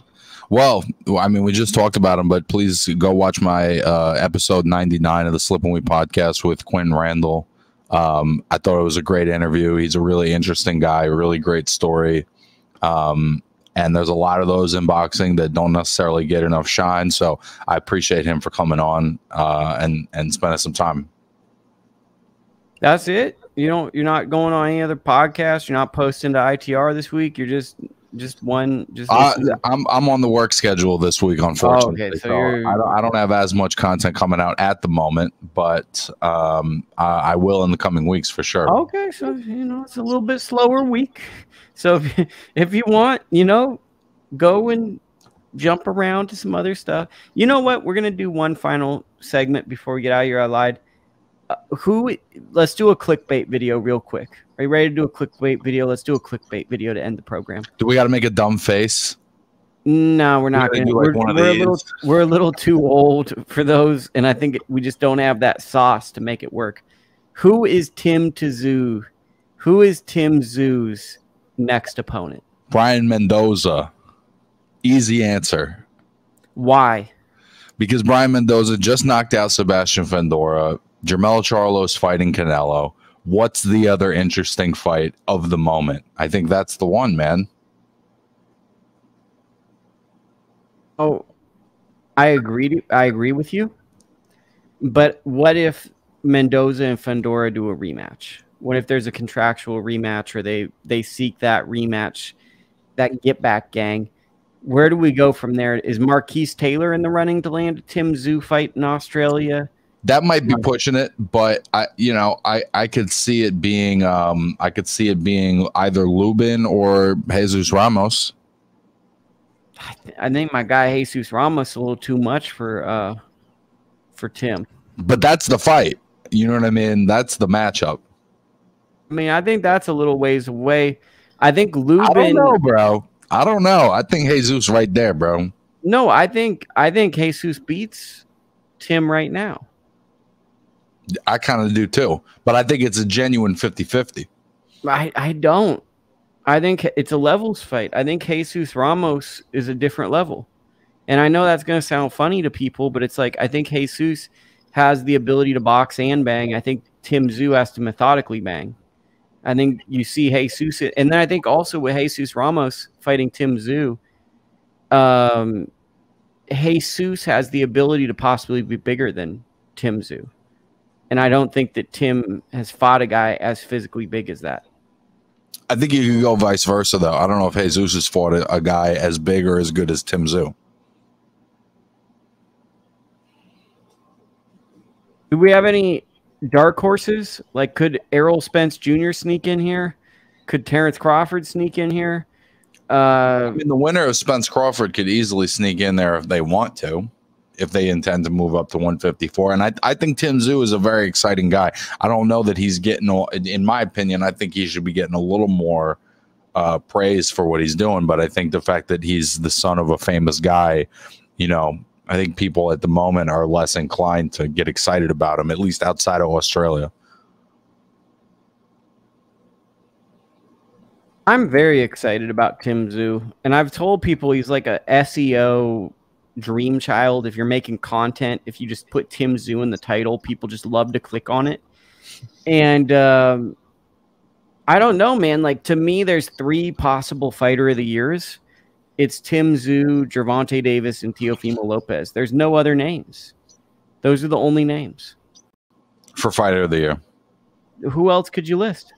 Well, I mean, we just talked about them, but please go watch my uh, episode 99 of the Slip and We podcast with Quinn Randall. Um, I thought it was a great interview. He's a really interesting guy, really great story. Um, and there's a lot of those in boxing that don't necessarily get enough shine. So I appreciate him for coming on uh, and and spending some time. That's it. You don't. You're not going on any other podcast. You're not posting to ITR this week. You're just just one just uh, I'm I'm on the work schedule this week unfortunately. Oh, okay. so, so I, don't, I don't have as much content coming out at the moment, but um I, I, will in the coming weeks for sure. Okay, so you know it's a little bit slower week. So if, if you want, you know, go and jump around to some other stuff. You know what? We're gonna do one final segment before we get out of here. I lied. Uh, who? Let's do a clickbait video real quick. Are you ready to do a clickbait video? Let's do a clickbait video to end the program. Do we got to make a dumb face? No, we're not. Gonna, like we're, we're a little, we're a little too old for those, and I think we just don't have that sauce to make it work. Who is Tim Tszyu? Who is Tim Tszyu's next opponent? Brian Mendoza. Easy answer. Why? Because Brian Mendoza just knocked out Sebastian Fundora. Jermell Charlo's fighting Canelo what's the other interesting fight of the moment? I think that's the one, man. Oh, I agree. I agree with you. But what if Mendoza and Fundora do a rematch? What if there's a contractual rematch, or they they seek that rematch, that get back gang? Where do we go from there? Is Marquis Taylor in the running to land a Tim Tszyu fight in Australia? That might be pushing it, but I, you know, I I could see it being, um, I could see it being either Lubin or Jesus Ramos. I think my guy Jesus Ramos a little too much for uh for Tim. But that's the fight. You know what I mean? That's the matchup. I mean, I think that's a little ways away. I think Lubin. I don't know, bro. I don't know. I think Jesus right there, bro. No, I think I think Jesus beats Tim right now. I kind of do too, but I think it's a genuine 50 50. I, I don't. I think it's a levels fight. I think Jesus Ramos is a different level. And I know that's going to sound funny to people, but it's like I think Jesus has the ability to box and bang. I think Tim Tszyu has to methodically bang. I think you see Jesus, and then I think also with Jesus Ramos fighting Tim Tszyu, um, Jesus has the ability to possibly be bigger than Tim Tszyu. And I don't think that Tim has fought a guy as physically big as that. I think you can go vice versa, though. I don't know if Jesus has fought a, a guy as big or as good as Tim Tszyu. Do we have any dark horses? Like, could Errol Spence Jr. sneak in here? Could Terrence Crawford sneak in here? Uh, I mean, the winner of Spence Crawford could easily sneak in there if they want to if they intend to move up to 154. And I, I think Tim Tszyu is a very exciting guy. I don't know that he's getting, in my opinion, I think he should be getting a little more uh, praise for what he's doing. But I think the fact that he's the son of a famous guy, you know, I think people at the moment are less inclined to get excited about him, at least outside of Australia. I'm very excited about Tim Tszyu, and I've told people he's like a SEO dream child. If you're making content, if you just put Tim Tszyu in the title, people just love to click on it. And um, I don't know, man. Like to me, there's three possible fighter of the years. It's Tim Tszyu, Gervonta Davis, and Teofimo Lopez. There's no other names. Those are the only names for fighter of the year. who else could you list?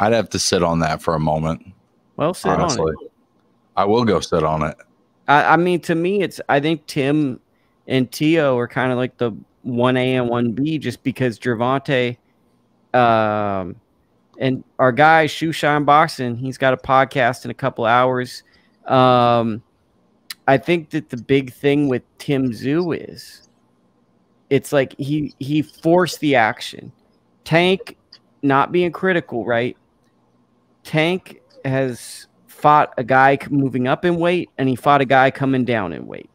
I'd have to sit on that for a moment. Well, sit honestly, on it. I will go sit on it. I, I mean, to me, it's I think Tim and Tio are kind of like the one A and one B, just because Gervonta, um, and our guy Shoeshine Boxing, he's got a podcast in a couple hours. Um, I think that the big thing with Tim Tszyu is, it's like he he forced the action. Tank, not being critical, right? Tank has fought a guy moving up in weight, and he fought a guy coming down in weight.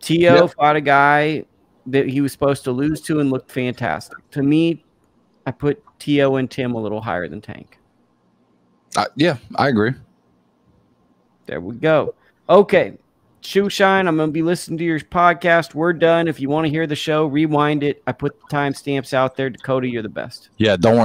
Tio Yep. fought a guy that he was supposed to lose to and looked fantastic. To me, I put Tio and Tim a little higher than Tank. Uh, yeah, I agree. There we go. Okay. Shoe Shine, I'm going to be listening to your podcast. We're done. If you want to hear the show, rewind it. I put the timestamps out there. Dakota, you're the best. Yeah, don't worry.